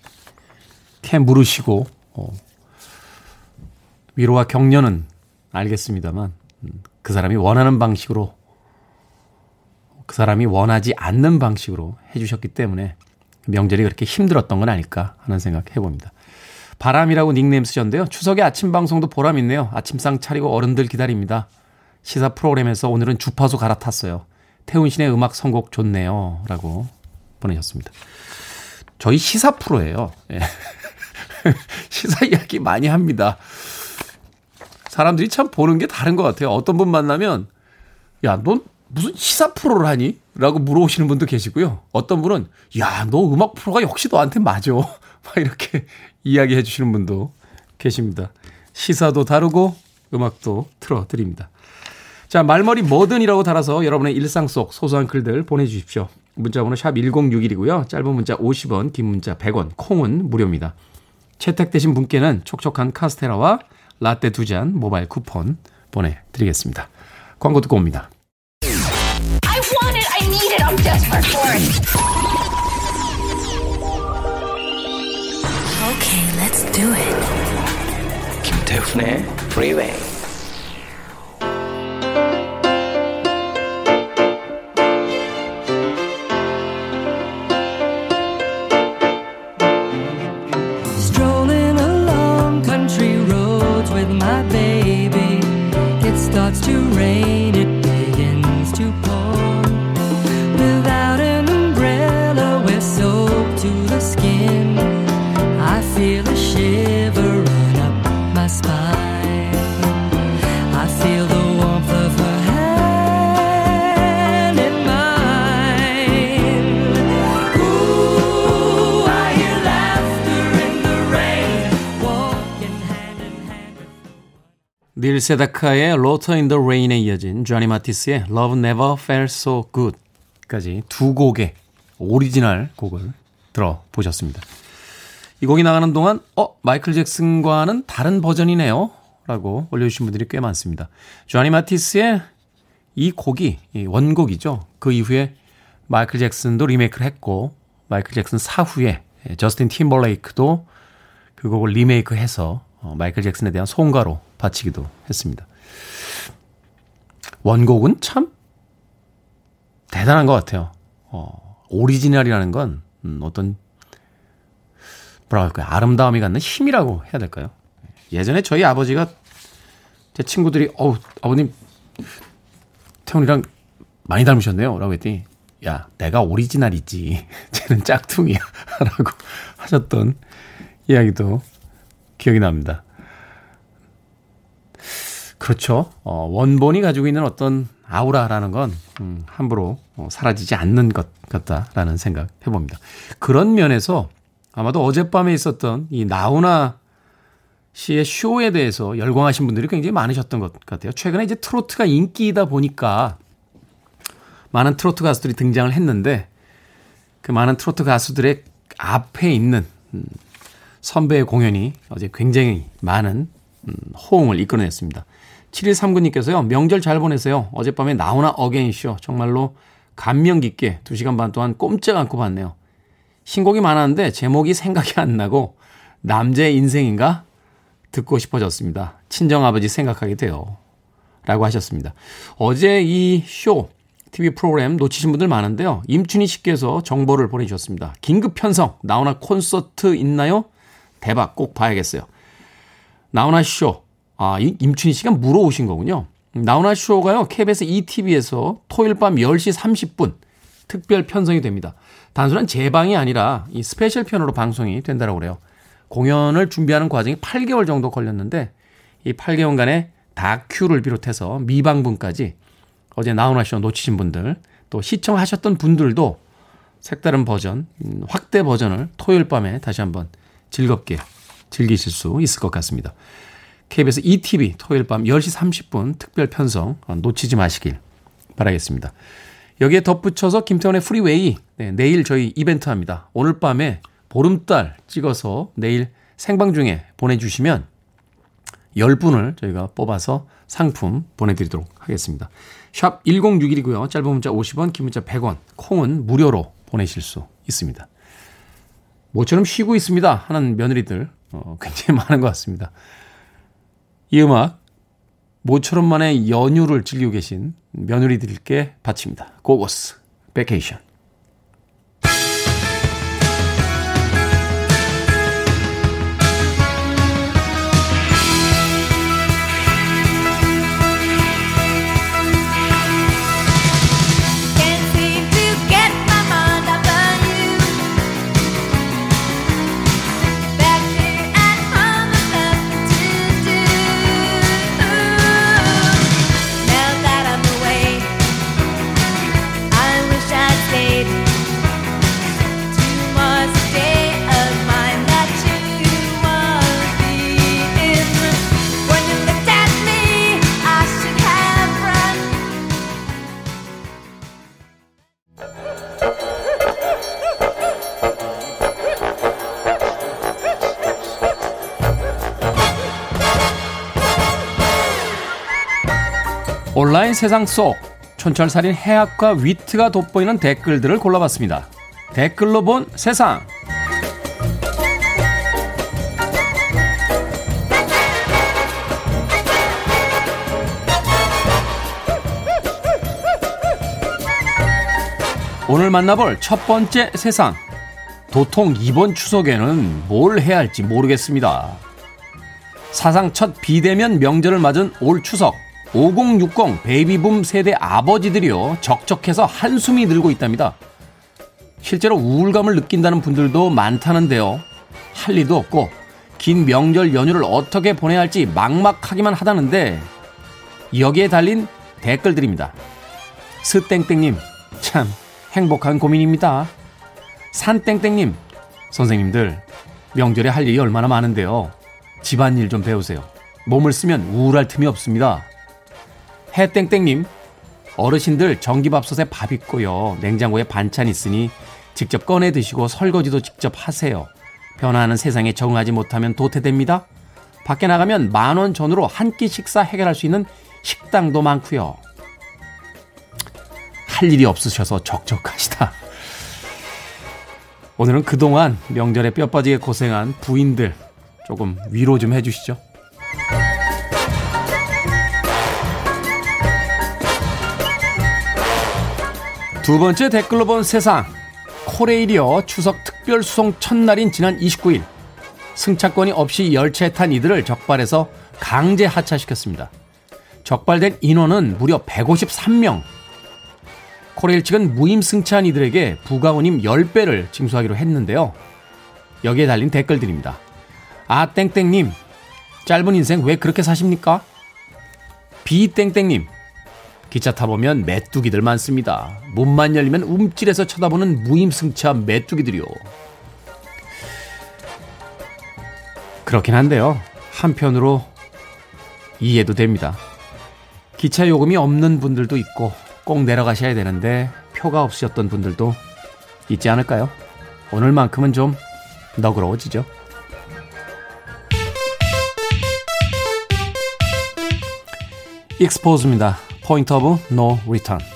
캐 물으시고, 어, 위로와 격려는 알겠습니다만, 음, 그 사람이 원하는 방식으로 그그 사람이 원하지 않는 방식으로 해주셨기 때문에 명절이 그렇게 힘들었던 건 아닐까 하는 생각 해봅니다. 바람이라고 닉네임 쓰셨는데요. 추석에 아침 방송도 보람 있네요. 아침상 차리고 어른들 기다립니다. 시사 프로그램에서 오늘은 주파수 갈아탔어요. 태훈 씨의 음악 선곡 좋네요. 라고 보내셨습니다. 저희 시사 프로예요. 예. 시사 이야기 많이 합니다. 사람들이 참 보는 게 다른 것 같아요. 어떤 분 만나면, 야, 넌 무슨 시사 프로를 하니? 라고 물어보시는 분도 계시고요. 어떤 분은, 야, 너 음악 프로가 역시 너한테 맞아. 막 이렇게 이야기해 주시는 분도 계십니다. 시사도 다르고 음악도 틀어드립니다. 자, 말머리 뭐든이라고 달아서 여러분의 일상 속 소소한 글들 보내주십시오. 문자번호 샵 1061이고요. 짧은 문자 50원, 긴 문자 100원, 콩은 무료입니다. 채택되신 분께는 촉촉한 카스테라와 라떼 두 잔 모바일 쿠폰 보내드리겠습니다. 광고 듣고 옵니다.
do it.
김태훈의 Freeway.
Strolling along country roads with my baby. It starts to
닐 세다카의 in the Rain에 이어진 조니 마티스의 Love Never Felt So Good까지 두 곡의 오리지널 곡을 들어보셨습니다. 이 곡이 나가는 동안 어 마이클 잭슨과는 다른 버전이네요 라고 올려주신 분들이 꽤 많습니다. 조니 마티스의 이 곡이 이 원곡이죠. 그 이후에 마이클 잭슨도 리메이크를 했고 마이클 잭슨 사후에 저스틴 팀벌레이크도 그 곡을 리메이크해서 어, 마이클 잭슨에 대한 송가로 바치기도 했습니다. 원곡은 참 대단한 것 같아요. 어, 오리지널이라는 건 음, 어떤 뭐라 할까요? 아름다움이 갖는 힘이라고 해야 될까요? 예전에 저희 아버지가 제 친구들이 어우 아버님 태훈이랑 많이 닮으셨네요. 라고 했더니 야 내가 오리지널이지 쟤는 짝퉁이야 라고 하셨던 이야기도 기억이 납니다. 그렇죠. 어, 원본이 가지고 있는 어떤 아우라라는 건 음, 함부로 어, 사라지지 않는 것 같다라는 생각 해봅니다. 그런 면에서 아마도 어젯밤에 있었던 이 나훈아 씨의 쇼에 대해서 열광하신 분들이 굉장히 많으셨던 것 같아요. 최근에 이제 트로트가 인기이다 보니까 많은 트로트 가수들이 등장을 했는데 그 많은 트로트 가수들의 앞에 있는 음, 선배의 공연이 어제 굉장히 많은 음, 호응을 이끌어냈습니다. 7139님께서요, 명절 잘 보내세요. 어젯밤에 나오나 어게인쇼. 정말로 감명 깊게 2시간 반 동안 꼼짝 않고 봤네요. 신곡이 많았는데 제목이 생각이 안 나고 남자의 인생인가? 듣고 싶어졌습니다. 친정아버지 생각하게 돼요. 라고 하셨습니다. 어제 이 쇼, TV 프로그램 놓치신 분들 많은데요. 임춘희 씨께서 정보를 보내주셨습니다. 긴급 편성, 나훈아 콘서트 있나요? 대박, 꼭 봐야겠어요. 나훈아 쇼, 아, 임춘희 씨가 물어오신 거군요. 나훈아 쇼가요, KBS 2TV에서 토요일 밤 10시 30분 특별 편성이 됩니다. 단순한 재방이 아니라 이 스페셜 편으로 방송이 된다고 그래요. 공연을 준비하는 과정이 8개월 정도 걸렸는데 이 8개월간의 다큐를 비롯해서 미방분까지 어제 나훈아 쇼 놓치신 분들 또 시청하셨던 분들도 색다른 버전, 음, 확대 버전을 토요일 밤에 다시 한번 즐겁게 즐기실 수 있을 것 같습니다. KBS 2TV 토요일 밤 10시 30분 특별 편성 놓치지 마시길 바라겠습니다. 여기에 덧붙여서 김태훈의 프리웨이 네, 내일 저희 이벤트 합니다. 오늘 밤에 보름달 찍어서 내일 생방 중에 보내주시면 10분을 저희가 뽑아서 상품 보내드리도록 하겠습니다. 샵 1061이고요. 짧은 문자 50원, 긴 문자 100원, 콩은 무료로 보내실 수 있습니다. 모처럼 쉬고 있습니다 하는 며느리들 어, 굉장히 많은 것 같습니다. 이 음악 모처럼 만의 연휴를 즐기고 계신 며느리들께 바칩니다. 고고스 베케이션. 온라인 세상 속 촌철살인 해학과 위트가 돋보이는 댓글들을 골라봤습니다. 댓글로 본 세상. 오늘 만나볼 첫 번째 세상. 도통 이번 추석에는 뭘 해야 할지 모르겠습니다. 사상 첫 비대면 명절을 맞은 올 추석 5060 베이비붐 세대 아버지들이요 적적해서 한숨이 늘고 있답니다. 실제로 우울감을 느낀다는 분들도 많다는데요. 할 일도 없고 긴 명절 연휴를 어떻게 보내야 할지 막막하기만 하다는데 여기에 달린 댓글들입니다. 스땡땡님 참 행복한 고민입니다. 산땡땡님 선생님들 명절에 할 일이 얼마나 많은데요. 집안일 좀 배우세요. 몸을 쓰면 우울할 틈이 없습니다. 해땡땡님, 어르신들 전기밥솥에 밥 있고요. 냉장고에 반찬 있으니 직접 꺼내 드시고 설거지도 직접 하세요. 변화하는 세상에 적응하지 못하면 도태됩니다. 밖에 나가면 만 원 전으로 한 끼 식사 해결할 수 있는 식당도 많고요. 할 일이 없으셔서 적적하시다. 오늘은 그동안 명절에 뼈 빠지게 고생한 부인들 조금 위로 좀 해주시죠. 두 번째 댓글로 본 세상. 코레일이어 추석 특별 수송 첫날인 지난 29일. 승차권이 없이 열차에 탄 이들을 적발해서 강제 하차시켰습니다. 적발된 인원은 무려 153명. 코레일 측은 무임 승차한 이들에게 부가원임 10배를 징수하기로 했는데요. 여기에 달린 댓글들입니다. 아, 땡땡님. 짧은 인생 왜 그렇게 사십니까? 비 땡땡님. 기차 타보면 메뚜기들 많습니다. 문만 열리면 움찔해서 쳐다보는 무임승차 메뚜기들이요. 그렇긴 한데요. 한편으로 이해도 됩니다. 기차 요금이 없는 분들도 있고 꼭 내려가셔야 되는데 표가 없으셨던 분들도 있지 않을까요? 오늘만큼은 좀 너그러워지죠. 익스포즈입니다.
Point of No Return.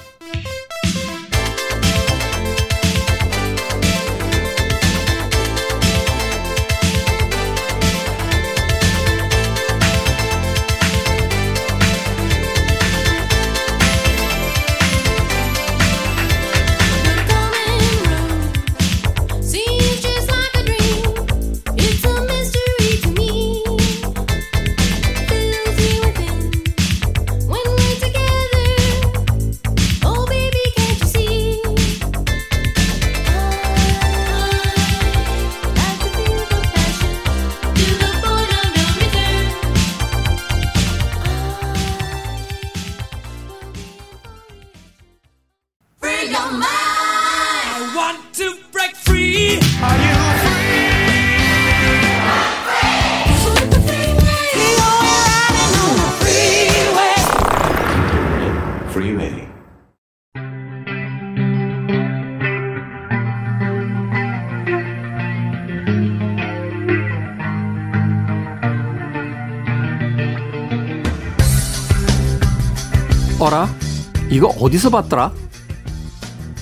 어라? 이거 어디서 봤더라?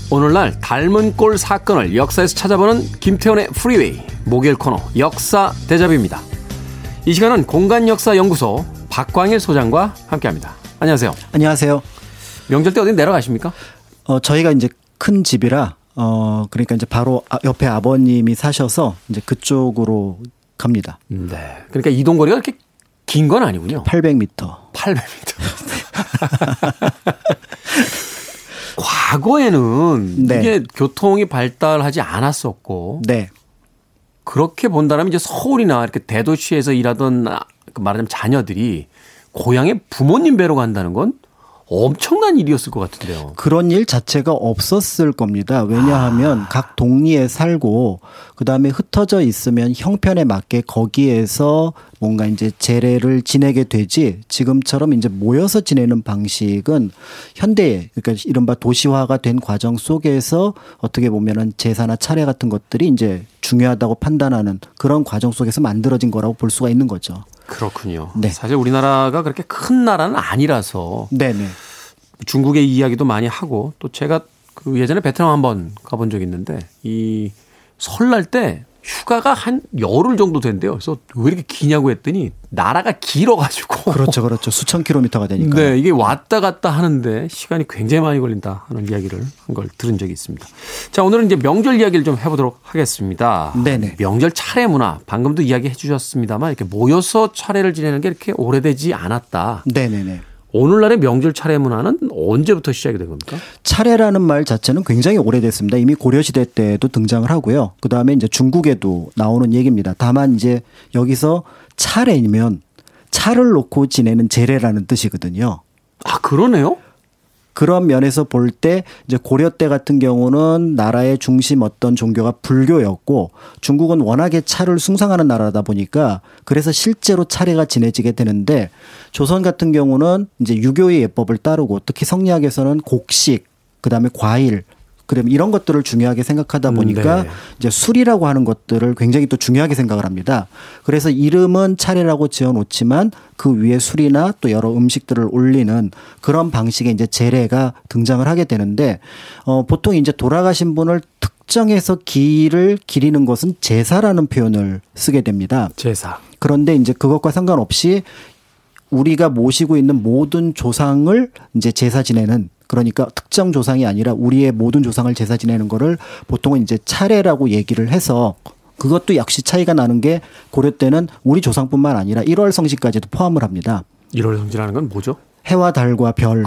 오늘날 닮은 꼴 사건을 역사에서 찾아보는 김태훈의 프리웨이 목요일 코너 역사 데자뷔입니다. 이 시간은 공간 역사 연구소 박광일 소장과 함께합니다. 안녕하세요.
안녕하세요.
명절 때 어디 내려가십니까?
어, 저희가 이제
큰 집이라 어 그러니까 이제 바로 아- 옆에 아버님이 사셔서 이제 그쪽으로 갑니다.
네. 그러니까 이동 거리가 그렇게 긴 건 아니군요.
800m.
800m. 과거에는
네.
이게 교통이 발달하지 않았었고
네.
그렇게 본다면 이제 서울이나 이렇게 대도시에서 일하던 아, 그 말하자면 자녀들이 고향에 부모님 뵈러 간다는 건 엄청난 일이었을 것 같은데요.
그런 일 자체가 없었을 겁니다. 왜냐하면
아.
각 동리에 살고 그다음에 흩어져 있으면 형편에 맞게 거기에서 뭔가 이제 제례를 지내게 되지 지금처럼 이제 모여서 지내는 방식은 현대에 그러니까 이른바 도시화가 된 과정 속에서 어떻게 보면은 제사나 차례 같은 것들이 이제 중요하다고 판단하는 그런 과정 속에서 만들어진 거라고 볼 수가 있는 거죠.
그렇군요.
네.
사실 우리나라가 그렇게 큰 나라는 아니라서
네네.
중국의 이야기도 많이 하고 또 제가 그 예전에 베트남 한번 가본 적이 있는데 이 설날 때 휴가가 한 열흘 정도 된대요. 그래서 왜 이렇게 기냐고 했더니 나라가 길어가지고.
그렇죠, 그렇죠. 수천 킬로미터가 되니까.
네, 이게 왔다 갔다 하는데 시간이 굉장히 많이 걸린다 하는 이야기를 한 걸 들은 적이 있습니다. 자, 오늘은 이제 명절 이야기를 좀 해보도록 하겠습니다.
네네.
명절 차례 문화, 방금도 이야기 해 주셨습니다만 이렇게 모여서 차례를 지내는 게 이렇게 오래되지 않았다.
네네네.
오늘날의 명절 차례 문화는 언제부터 시작이 된 겁니까?
차례라는 말 자체는 굉장히 오래됐습니다. 이미 고려시대 때도 등장을 하고요. 그 다음에 이제 중국에도 나오는 얘기입니다. 다만 이제 여기서 차례면 차를 놓고 지내는 제례라는 뜻이거든요.
아, 그러네요?
그런 면에서 볼 때 이제 고려 때 같은 경우는 나라의 중심 어떤 종교가 불교였고 중국은 워낙에 차를 숭상하는 나라다 보니까 그래서 실제로 차례가 지내지게 되는데 조선 같은 경우는 이제 유교의 예법을 따르고 특히 성리학에서는 곡식 그다음에 과일 그다음에 이런 것들을 중요하게 생각하다 보니까
네.
이제 술이라고 하는 것들을 굉장히 또 중요하게 생각을 합니다. 그래서 이름은 차례라고 지어 놓지만 그 위에 술이나 또 여러 음식들을 올리는 그런 방식의 이제 제례가 등장을 하게 되는데 어 보통 이제 돌아가신 분을 특정해서 기를 기리는 것은 제사라는 표현을 쓰게 됩니다.
제사.
그런데 이제 그것과 상관없이 우리가 모시고 있는 모든 조상을 이제 제사 지내는 그러니까 특정 조상이 아니라 우리의 모든 조상을 제사 지내는 거를 보통은 이제 차례라고 얘기를 해서 그것도 역시 차이가 나는 게 고려 때는 우리 조상뿐만 아니라 1월 성시까지도 포함을 합니다.
1월 성지라는 건 뭐죠?
해와 달과 별.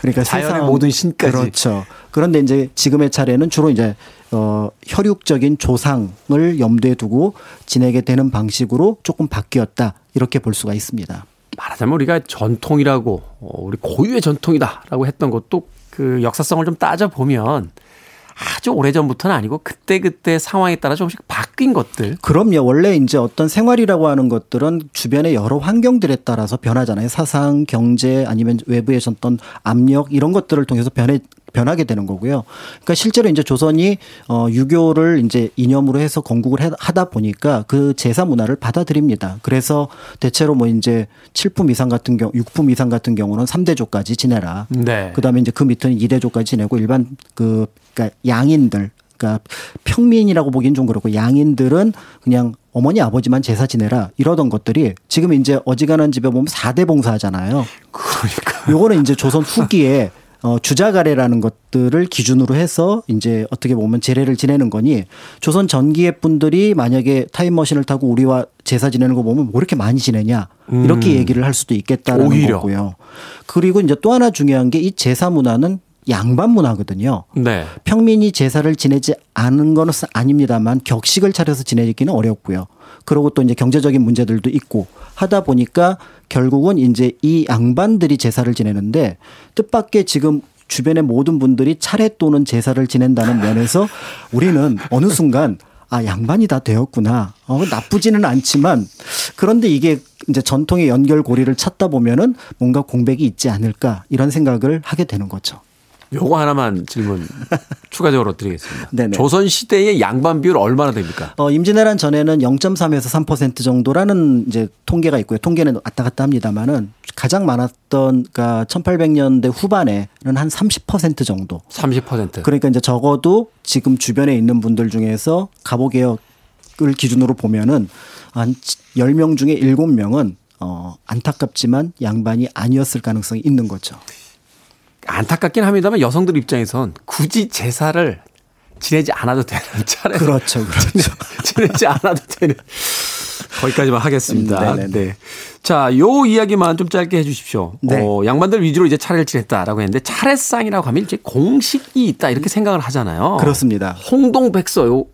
그러니까
아. 자연의
세상
모든 신까지.
그렇죠. 그런데 이제 지금의 차례는 주로 이제 어 혈육적인 조상을 염두에 두고 지내게 되는 방식으로 조금 바뀌었다 이렇게 볼 수가 있습니다.
말하자면 우리가 전통이라고 어, 우리 고유의 전통이다라고 했던 것도 그 역사성을 좀 따져 보면 아주 오래 전부터는 아니고 그때 그때 상황에 따라 조금씩 바뀐 것들.
그럼요. 원래 이제 어떤 생활이라고 하는 것들은 주변의 여러 환경들에 따라서 변하잖아요. 사상, 경제 아니면 외부의 어떤 압력 이런 것들을 통해서 변해 변하게 되는 거고요. 그러니까 실제로 이제 조선이 어 유교를 이제 이념으로 해서 건국을 해- 하다 보니까 그 제사 문화를 받아들입니다. 그래서 대체로 뭐 이제 칠품 이상 같은 경우, 육품 이상 같은 경우는 삼대조까지 지내라.
네.
그다음에 이제 그 밑에는 이대조까지 지내고 일반 그 그러니까 양인들 그러니까 평민이라고 보기엔 좀 그렇고 양인들은 그냥 어머니 아버지만 제사 지내라 이러던 것들이 지금 이제 어지간한 집에 보면 사대 봉사하잖아요.
그러니까.
요거는 이제 조선 후기에 어, 주자가래라는 것들을 기준으로 해서 이제 어떻게 보면 제례를 지내는 거니 조선 전기의 분들이 만약에 타임머신을 타고 우리와 제사 지내는 거 보면 뭐 이렇게 많이 지내냐 이렇게
음.
얘기를 할 수도 있겠다라는
오히려.
거고요. 그리고 이제 또 하나 중요한 게 이 제사 문화는 양반 문화거든요.
네.
평민이 제사를 지내지 않은 거는 아닙니다만 격식을 차려서 지내기는 어렵고요. 그리고 또 이제 경제적인 문제들도 있고 하다 보니까 결국은 이제 이 양반들이 제사를 지내는데 뜻밖의 지금 주변의 모든 분들이 차례 또는 제사를 지낸다는 면에서 우리는 어느 순간 아, 양반이 다 되었구나. 어, 나쁘지는 않지만 그런데 이게 이제 전통의 연결고리를 찾다 보면은 뭔가 공백이 있지 않을까 이런 생각을 하게 되는 거죠.
요거 하나만 질문 추가적으로 드리겠습니다.
네네.
조선 시대의 양반 비율 얼마나 됩니까?
어, 임진왜란 전에는 0.3에서 3% 정도라는 이제 통계가 있고요. 통계는 왔다 갔다 합니다만은 가장 많았던 그러니까 1800년대 후반에는 한 30% 정도.
30%.
그러니까 이제 적어도 지금 주변에 있는 분들 중에서 가보개혁을 기준으로 보면은 한 10명 중에 7명은 어, 안타깝지만 양반이 아니었을 가능성이 있는 거죠.
안타깝긴 합니다만 여성들 입장에선 굳이 제사를 지내지 않아도 되는 차례.
그렇죠, 그렇죠.
지내지 않아도 되는. 거기까지만 하겠습니다.
음, 네네네.
네. 자, 요 이야기만 좀 짧게 해 주십시오.
네.
어, 양반들 위주로 이제 차례를 지냈다라고 했는데 차례상이라고 하면 이제 공식이 있다 이렇게 생각을 하잖아요.
그렇습니다.
홍동백서 요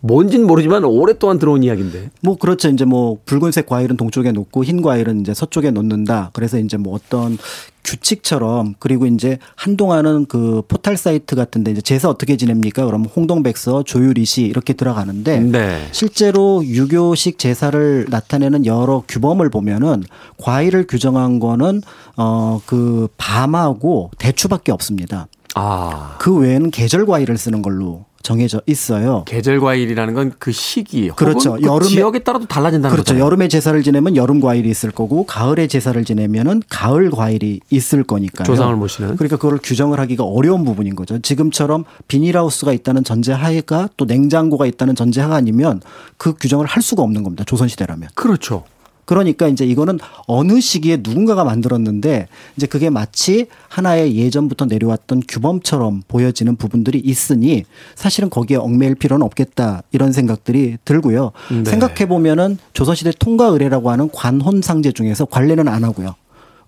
뭔진 모르지만 오랫동안 들어온 이야기인데.
뭐 그렇죠. 이제 뭐 붉은색 과일은 동쪽에 놓고 흰 과일은 이제 서쪽에 놓는다. 그래서 이제 뭐 어떤 규칙처럼 그리고 이제 한동안은 그 포탈 사이트 같은데 이제 제사 어떻게 지냅니까? 그러면 홍동백서, 조유리시 이렇게 들어가는데
네.
실제로 유교식 제사를 나타내는 여러 규범을 보면은 과일을 규정한 거는 어그 밤하고 대추밖에 없습니다.
아.
그 외에는 계절 과일을 쓰는 걸로 정해져 있어요.
계절 과일이라는 건 그 시기
그렇죠.
그
여름에-
지역에 따라도 달라진다는
그렇죠.
거죠.
여름에 제사를 지내면 여름 과일이 있을 거고 가을에 제사를 지내면은 가을 과일이 있을 거니까요.
조상을 모시는.
그러니까 그걸 규정을 하기가 어려운 부분인 거죠. 지금처럼 비닐하우스가 있다는 전제하에가 또 냉장고가 있다는 전제하가 아니면 그 규정을 할 수가 없는 겁니다. 조선 시대라면.
그렇죠.
그러니까 이제 이거는 어느 시기에 누군가가 만들었는데 이제 그게 마치 하나의 예전부터 내려왔던 규범처럼 보여지는 부분들이 있으니 사실은 거기에 얽매일 필요는 없겠다 이런 생각들이 들고요.
네.
생각해 보면은 조선시대 통과 의례라고 하는 관혼상제 중에서 관례는 안 하고요.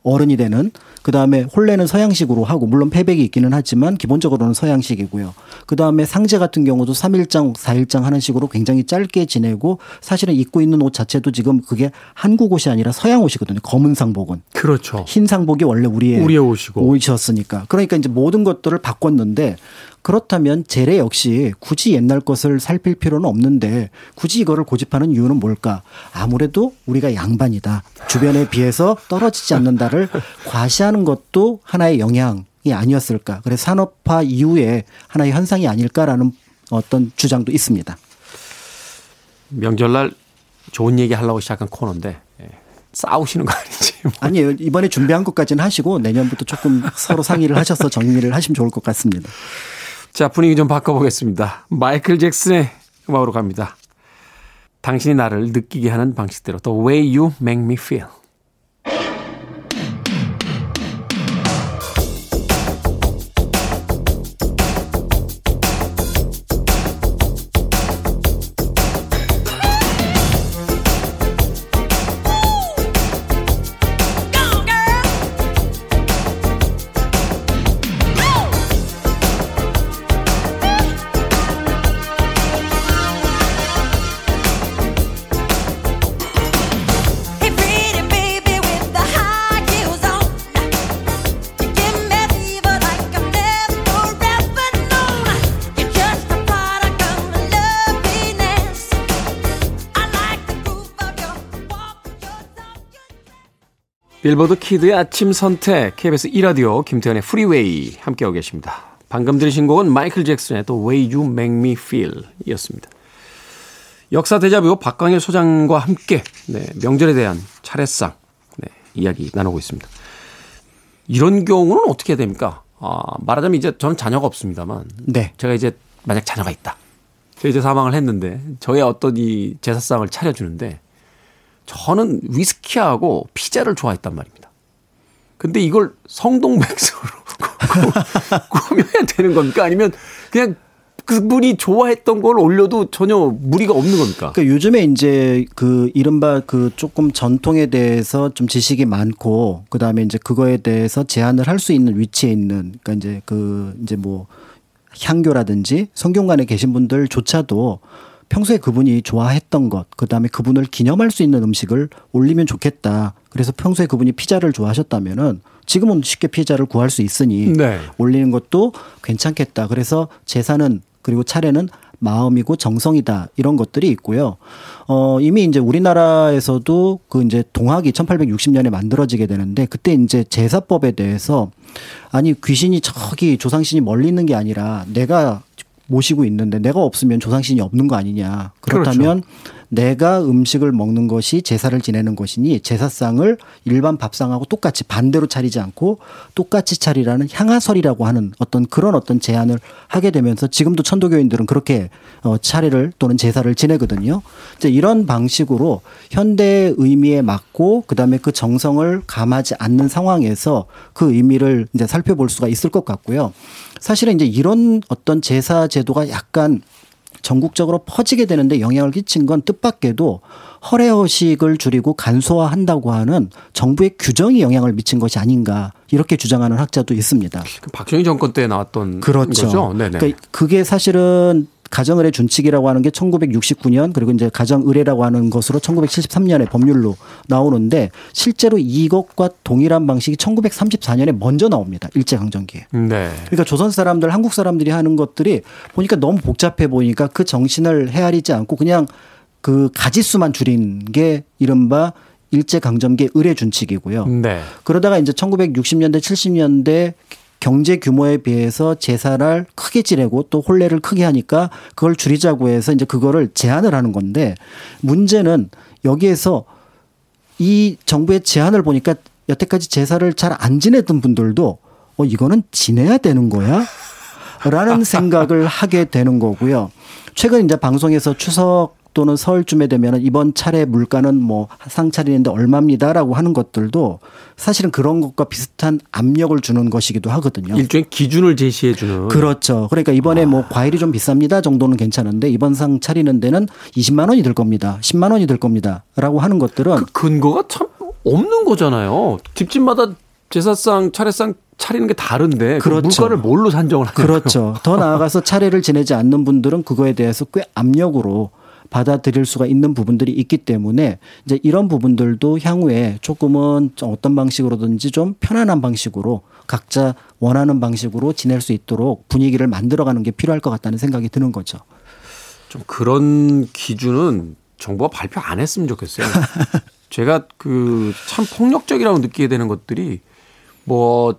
어른이 되는 그 다음에 혼례는 서양식으로 하고 물론 패백이 있기는 하지만 기본적으로는 서양식이고요. 그 다음에 상제 같은 경우도 3일장, 4일장 하는 식으로 굉장히 짧게 지내고 사실은 입고 있는 옷 자체도 지금 그게 한국 옷이 아니라 서양 옷이거든요. 검은 상복은.
그렇죠.
흰 상복이 원래 우리의,
우리의 옷이고.
옷이었으니까. 그러니까 이제 모든 것들을 바꿨는데 그렇다면 제례 역시 굳이 옛날 것을 살필 필요는 없는데 굳이 이거를 고집하는 이유는 뭘까? 아무래도 우리가 양반이다. 주변에 비해서 떨어지지 않는다를 과시하는 것도 하나의 영향 이 아니었을까. 그래서 산업화 이후에 하나의 현상이 아닐까라는 어떤 주장도 있습니다.
명절날 좋은 얘기 하려고 시작한 코너인데 예. 싸우시는 거 아니지? 뭐.
아니에요. 이번에 준비한 것까지는 하시고 내년부터 조금 서로 상의를 하셔서 정리를 하시면 좋을 것 같습니다.
자 분위기 좀 바꿔보겠습니다. 마이클 잭슨의 음악으로 갑니다. 당신이 나를 느끼게 하는 방식대로 The Way You Make Me Feel. 빌보드 kid의 아침 선택 KBS 1라디오 김태훈의 프리웨이 함께하고 계십니다. 방금 들으신 곡은 마이클 잭슨의 The Way You Make Me Feel 이었습니다. 역사 데자뷔 박광일 소장과 함께 네, 명절에 대한 차례상 네, 이야기 나누고 있습니다. 이런 경우는 어떻게 해야 됩니까? 아, 말하자면 이제 저는 자녀가 없습니다만
네.
제가 이제 만약 자녀가 있다. 제가 이제 사망을 했는데 저의 어떤 이 제사상을 차려주는데 저는 위스키하고 피자를 좋아했단 말입니다. 근데 이걸 성동백서로 꾸며야 되는 겁니까? 아니면 그냥 그분이 좋아했던 걸 올려도 전혀 무리가 없는 겁니까?
그러니까 요즘에 이제 그 이른바 그 조금 전통에 대해서 좀 지식이 많고 그 다음에 이제 그거에 대해서 제한을 할 수 있는 위치에 있는 그러니까 이제 그 이제 뭐 향교라든지 성경관에 계신 분들조차도 평소에 그분이 좋아했던 것, 그 다음에 그분을 기념할 수 있는 음식을 올리면 좋겠다. 그래서 평소에 그분이 피자를 좋아하셨다면은 지금은 쉽게 피자를 구할 수 있으니
네.
올리는 것도 괜찮겠다. 그래서 제사는 그리고 차례는 마음이고 정성이다 이런 것들이 있고요. 어 이미 이제 우리나라에서도 그 이제 동학이 1860년에 만들어지게 되는데 그때 이제 제사법에 대해서 아니 귀신이 저기 조상신이 멀리 있는 게 아니라 내가 모시고 있는데 내가 없으면 조상신이 없는 거 아니냐. 그렇다면 내가 음식을 먹는 것이 제사를 지내는 것이니 제사상을 일반 밥상하고 똑같이 반대로 차리지 않고 똑같이 차리라는 향하설이라고 하는 어떤 그런 어떤 제안을 하게 되면서 지금도 천도교인들은 그렇게 어 차례를 또는 제사를 지내거든요. 이제 이런 방식으로 현대의 의미에 맞고 그다음에 그 정성을 감하지 않는 상황에서 그 의미를 이제 살펴볼 수가 있을 것 같고요. 사실은 이제 이런 어떤 제사 제도가 약간 전국적으로 퍼지게 되는데 영향을 끼친 건 뜻밖에도 허례허식을 줄이고 간소화한다고 하는 정부의 규정이 영향을 미친 것이 아닌가 이렇게 주장하는 학자도 있습니다.
그 박정희 정권 때 나왔던
그렇죠.
거죠. 네네.
그러니까 그게 사실은 가정의례 준칙이라고 하는 게 1969년 그리고 이제 가정의례라고 하는 것으로 1973년에 법률로 나오는데 실제로 이것과 동일한 방식이 1934년에 먼저 나옵니다. 일제 강점기에.
네.
그러니까 조선 사람들, 한국 사람들이 하는 것들이 보니까 너무 복잡해 보니까 그 정신을 헤아리지 않고 그냥 그 가지수만 줄인 게 이른바 일제 강점기 의례 준칙이고요.
네.
그러다가 이제 1960년대, 70년대 경제 규모에 비해서 제사를 크게 지내고 또 혼례를 크게 하니까 그걸 줄이자고 해서 이제 그거를 제한을 하는 건데 문제는 여기에서 이 정부의 제안을 보니까 여태까지 제사를 잘 안 지내던 분들도 어 이거는 지내야 되는 거야? 라는 생각을 하게 되는 거고요. 최근 이제 방송에서 추석 또는 설쯤에 되면 이번 차례 물가는 뭐 상차리는데 얼마입니다라고 하는 것들도 사실은 그런 것과 비슷한 압력을 주는 것이기도 하거든요.
일종의 기준을 제시해 주는.
그렇죠. 그러니까 이번에 뭐 과일이 좀 비쌉니다 정도는 괜찮은데 이번 상 차리는 데는 20만 원이 들 겁니다. 10만 원이 들 겁니다라고 하는 것들은
그 근거가 참 없는 거잖아요. 집집마다 제사상, 차례상 차리는 게 다른데 그
그렇죠.
물가를 뭘로 산정을 하는
그렇죠. 더 나아가서 차례를 지내지 않는 분들은 그거에 대해서 꽤 압력으로 받아들일 수가 있는 부분들이 있기 때문에 이제 이런 부분들도 향후에 조금은 좀 어떤 방식으로든지 좀 편안한 방식으로 각자 원하는 방식으로 지낼 수 있도록 분위기를 만들어가는 게 필요할 것 같다는 생각이 드는 거죠.
좀 그런 기준은 정부가 발표 안 했으면 좋겠어요. 제가 그 참 폭력적이라고 느끼게 되는 것들이 뭐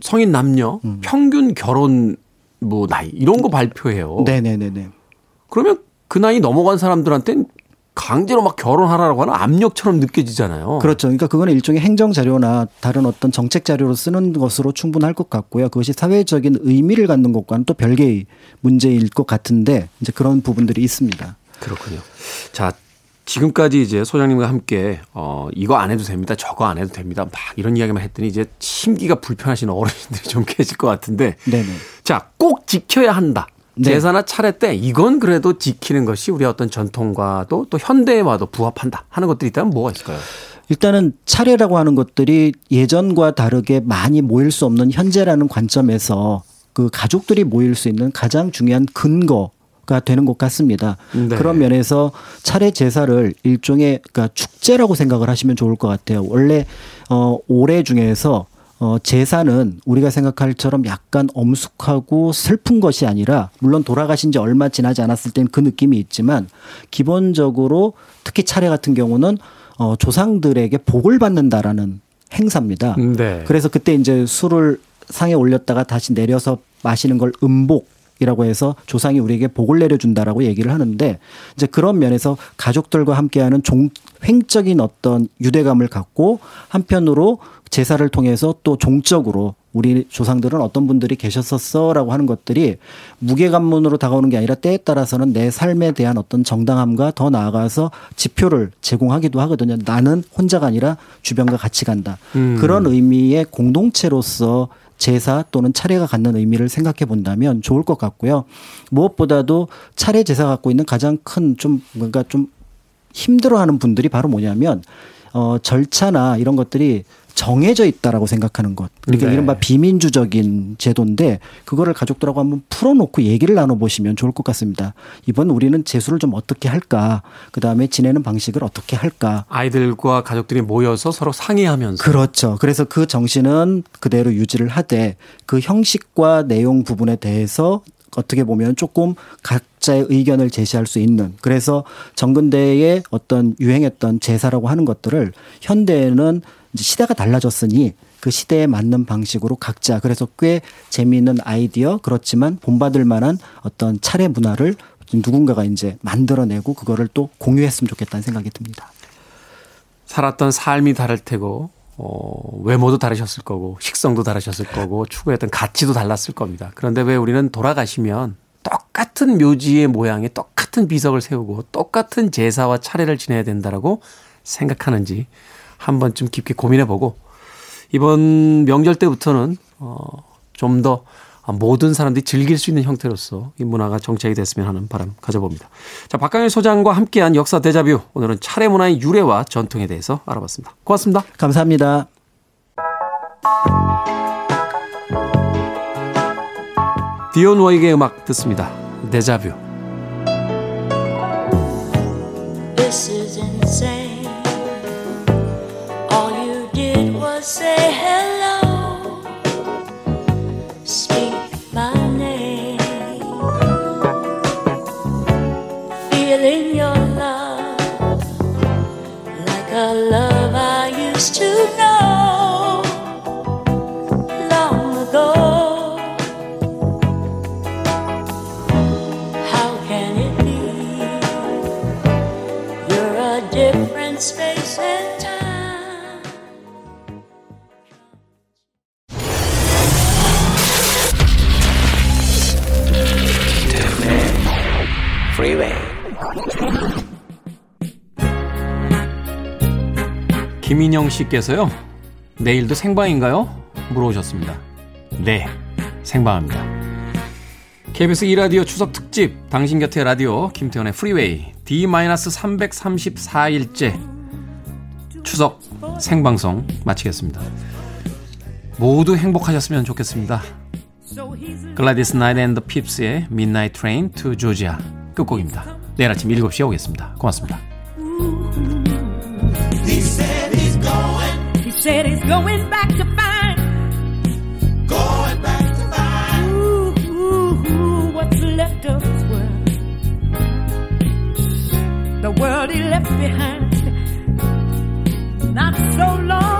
성인 남녀
음.
평균 결혼 뭐 나이 이런 거 발표해요.
네네네네.
그러면 그 나이 넘어간 사람들한테는 강제로 막 결혼하라고 하는 압력처럼 느껴지잖아요.
그렇죠. 그러니까 그거는 일종의 행정 자료나 다른 어떤 정책 자료로 쓰는 것으로 충분할 것 같고요. 그것이 사회적인 의미를 갖는 것과는 또 별개의 문제일 것 같은데 이제 그런 부분들이 있습니다.
그렇군요. 자, 지금까지 이제 소장님과 함께 어 이거 안 해도 됩니다. 저거 안 해도 됩니다. 막 이런 이야기만 했더니 이제 심기가 불편하신 어르신들이 좀 계실 것 같은데
네네.
자, 꼭 지켜야 한다.
네.
제사나 차례 때 이건 그래도 지키는 것이 우리의 어떤 전통과도 또 현대와도 부합한다 하는 것들이 있다면 뭐가 있을까요?
일단은 차례라고 하는 것들이 예전과 다르게 많이 모일 수 없는 현재라는 관점에서 그 가족들이 모일 수 있는 가장 중요한 근거 가 되는 것 같습니다.
네.
그런 면에서 차례 제사를 일종의 그러니까 축제라고 생각을 하시면 좋을 것 같아요. 원래 어 올해 중에서 어, 제사는 우리가 생각할처럼 약간 엄숙하고 슬픈 것이 아니라 물론 돌아가신 지 얼마 지나지 않았을 땐 그 느낌이 있지만 기본적으로 특히 차례 같은 경우는 어, 조상들에게 복을 받는다라는 행사입니다.
네.
그래서 그때 이제 술을 상에 올렸다가 다시 내려서 마시는 걸 음복 이라고 해서 조상이 우리에게 복을 내려준다라고 얘기를 하는데 이제 그런 면에서 가족들과 함께하는 종 횡적인 어떤 유대감을 갖고 한편으로 제사를 통해서 또 종적으로 우리 조상들은 어떤 분들이 계셨었어라고 하는 것들이 무게감문으로 다가오는 게 아니라 때에 따라서는 내 삶에 대한 어떤 정당함과 더 나아가서 지표를 제공하기도 하거든요. 나는 혼자가 아니라 주변과 같이 간다.
음.
그런 의미의 공동체로서 제사 또는 차례가 갖는 의미를 생각해 본다면 좋을 것 같고요. 무엇보다도 차례 제사 갖고 있는 가장 큰 좀 뭔가 좀 힘들어하는 분들이 바로 뭐냐면 어 절차나 이런 것들이 정해져 있다라고 생각하는 것. 그러니까
네.
이른바 비민주적인 제도인데 그거를 가족들하고 한번 풀어놓고 얘기를 나눠보시면 좋을 것 같습니다. 이번 우리는 제수를 좀 어떻게 할까? 그 다음에 지내는 방식을 어떻게 할까?
아이들과 가족들이 모여서 서로 상의하면서
그렇죠. 그래서 그 정신은 그대로 유지를 하되 그 형식과 내용 부분에 대해서 어떻게 보면 조금 각자의 의견을 제시할 수 있는 그래서 정근대의 어떤 유행했던 제사라고 하는 것들을 현대에는 시대가 달라졌으니 그 시대에 맞는 방식으로 각자 그래서 꽤 재미있는 아이디어 그렇지만 본받을 만한 어떤 차례 문화를 누군가가 이제 만들어내고 그거를 또 공유했으면 좋겠다는 생각이 듭니다.
살았던 삶이 다를 테고 어, 외모도 다르셨을 거고 식성도 다르셨을 거고 추구했던 가치도 달랐을 겁니다. 그런데 왜 우리는 돌아가시면 똑같은 묘지의 모양에 똑같은 비석을 세우고 똑같은 제사와 차례를 지내야 된다라고 생각하는지 한 번쯤 깊게 고민해 보고 이번 명절 때부터는 어, 좀 더 모든 사람들이 즐길 수 있는 형태로서 이 문화가 정착이 됐으면 하는 바람 가져봅니다. 자, 박강일 소장과 함께한 역사 대자뷰. 오늘은 차례 문화의 유래와 전통에 대해서 알아봤습니다. 고맙습니다.
감사합니다.
디온 워익의 음악 듣습니다. 데자뷰.
This is insane.
김인영 씨께서요. 내일도 생방인가요? 물어오셨습니다. 네, 생방합니다. KBS 2라디오 추석 특집 당신 곁에 라디오 김태훈의 프리웨이 D-334일째 추석 생방송 마치겠습니다. 모두 행복하셨으면 좋겠습니다. 글라디스 나이트 and the Pips의 Midnight Train to Georgia 끝곡입니다. 내일 아침 7시에 오겠습니다. 고맙습니다.
said he's going back to find. Going back to find. Ooh, ooh, ooh, what's left of his world. The world he left behind. Not so long.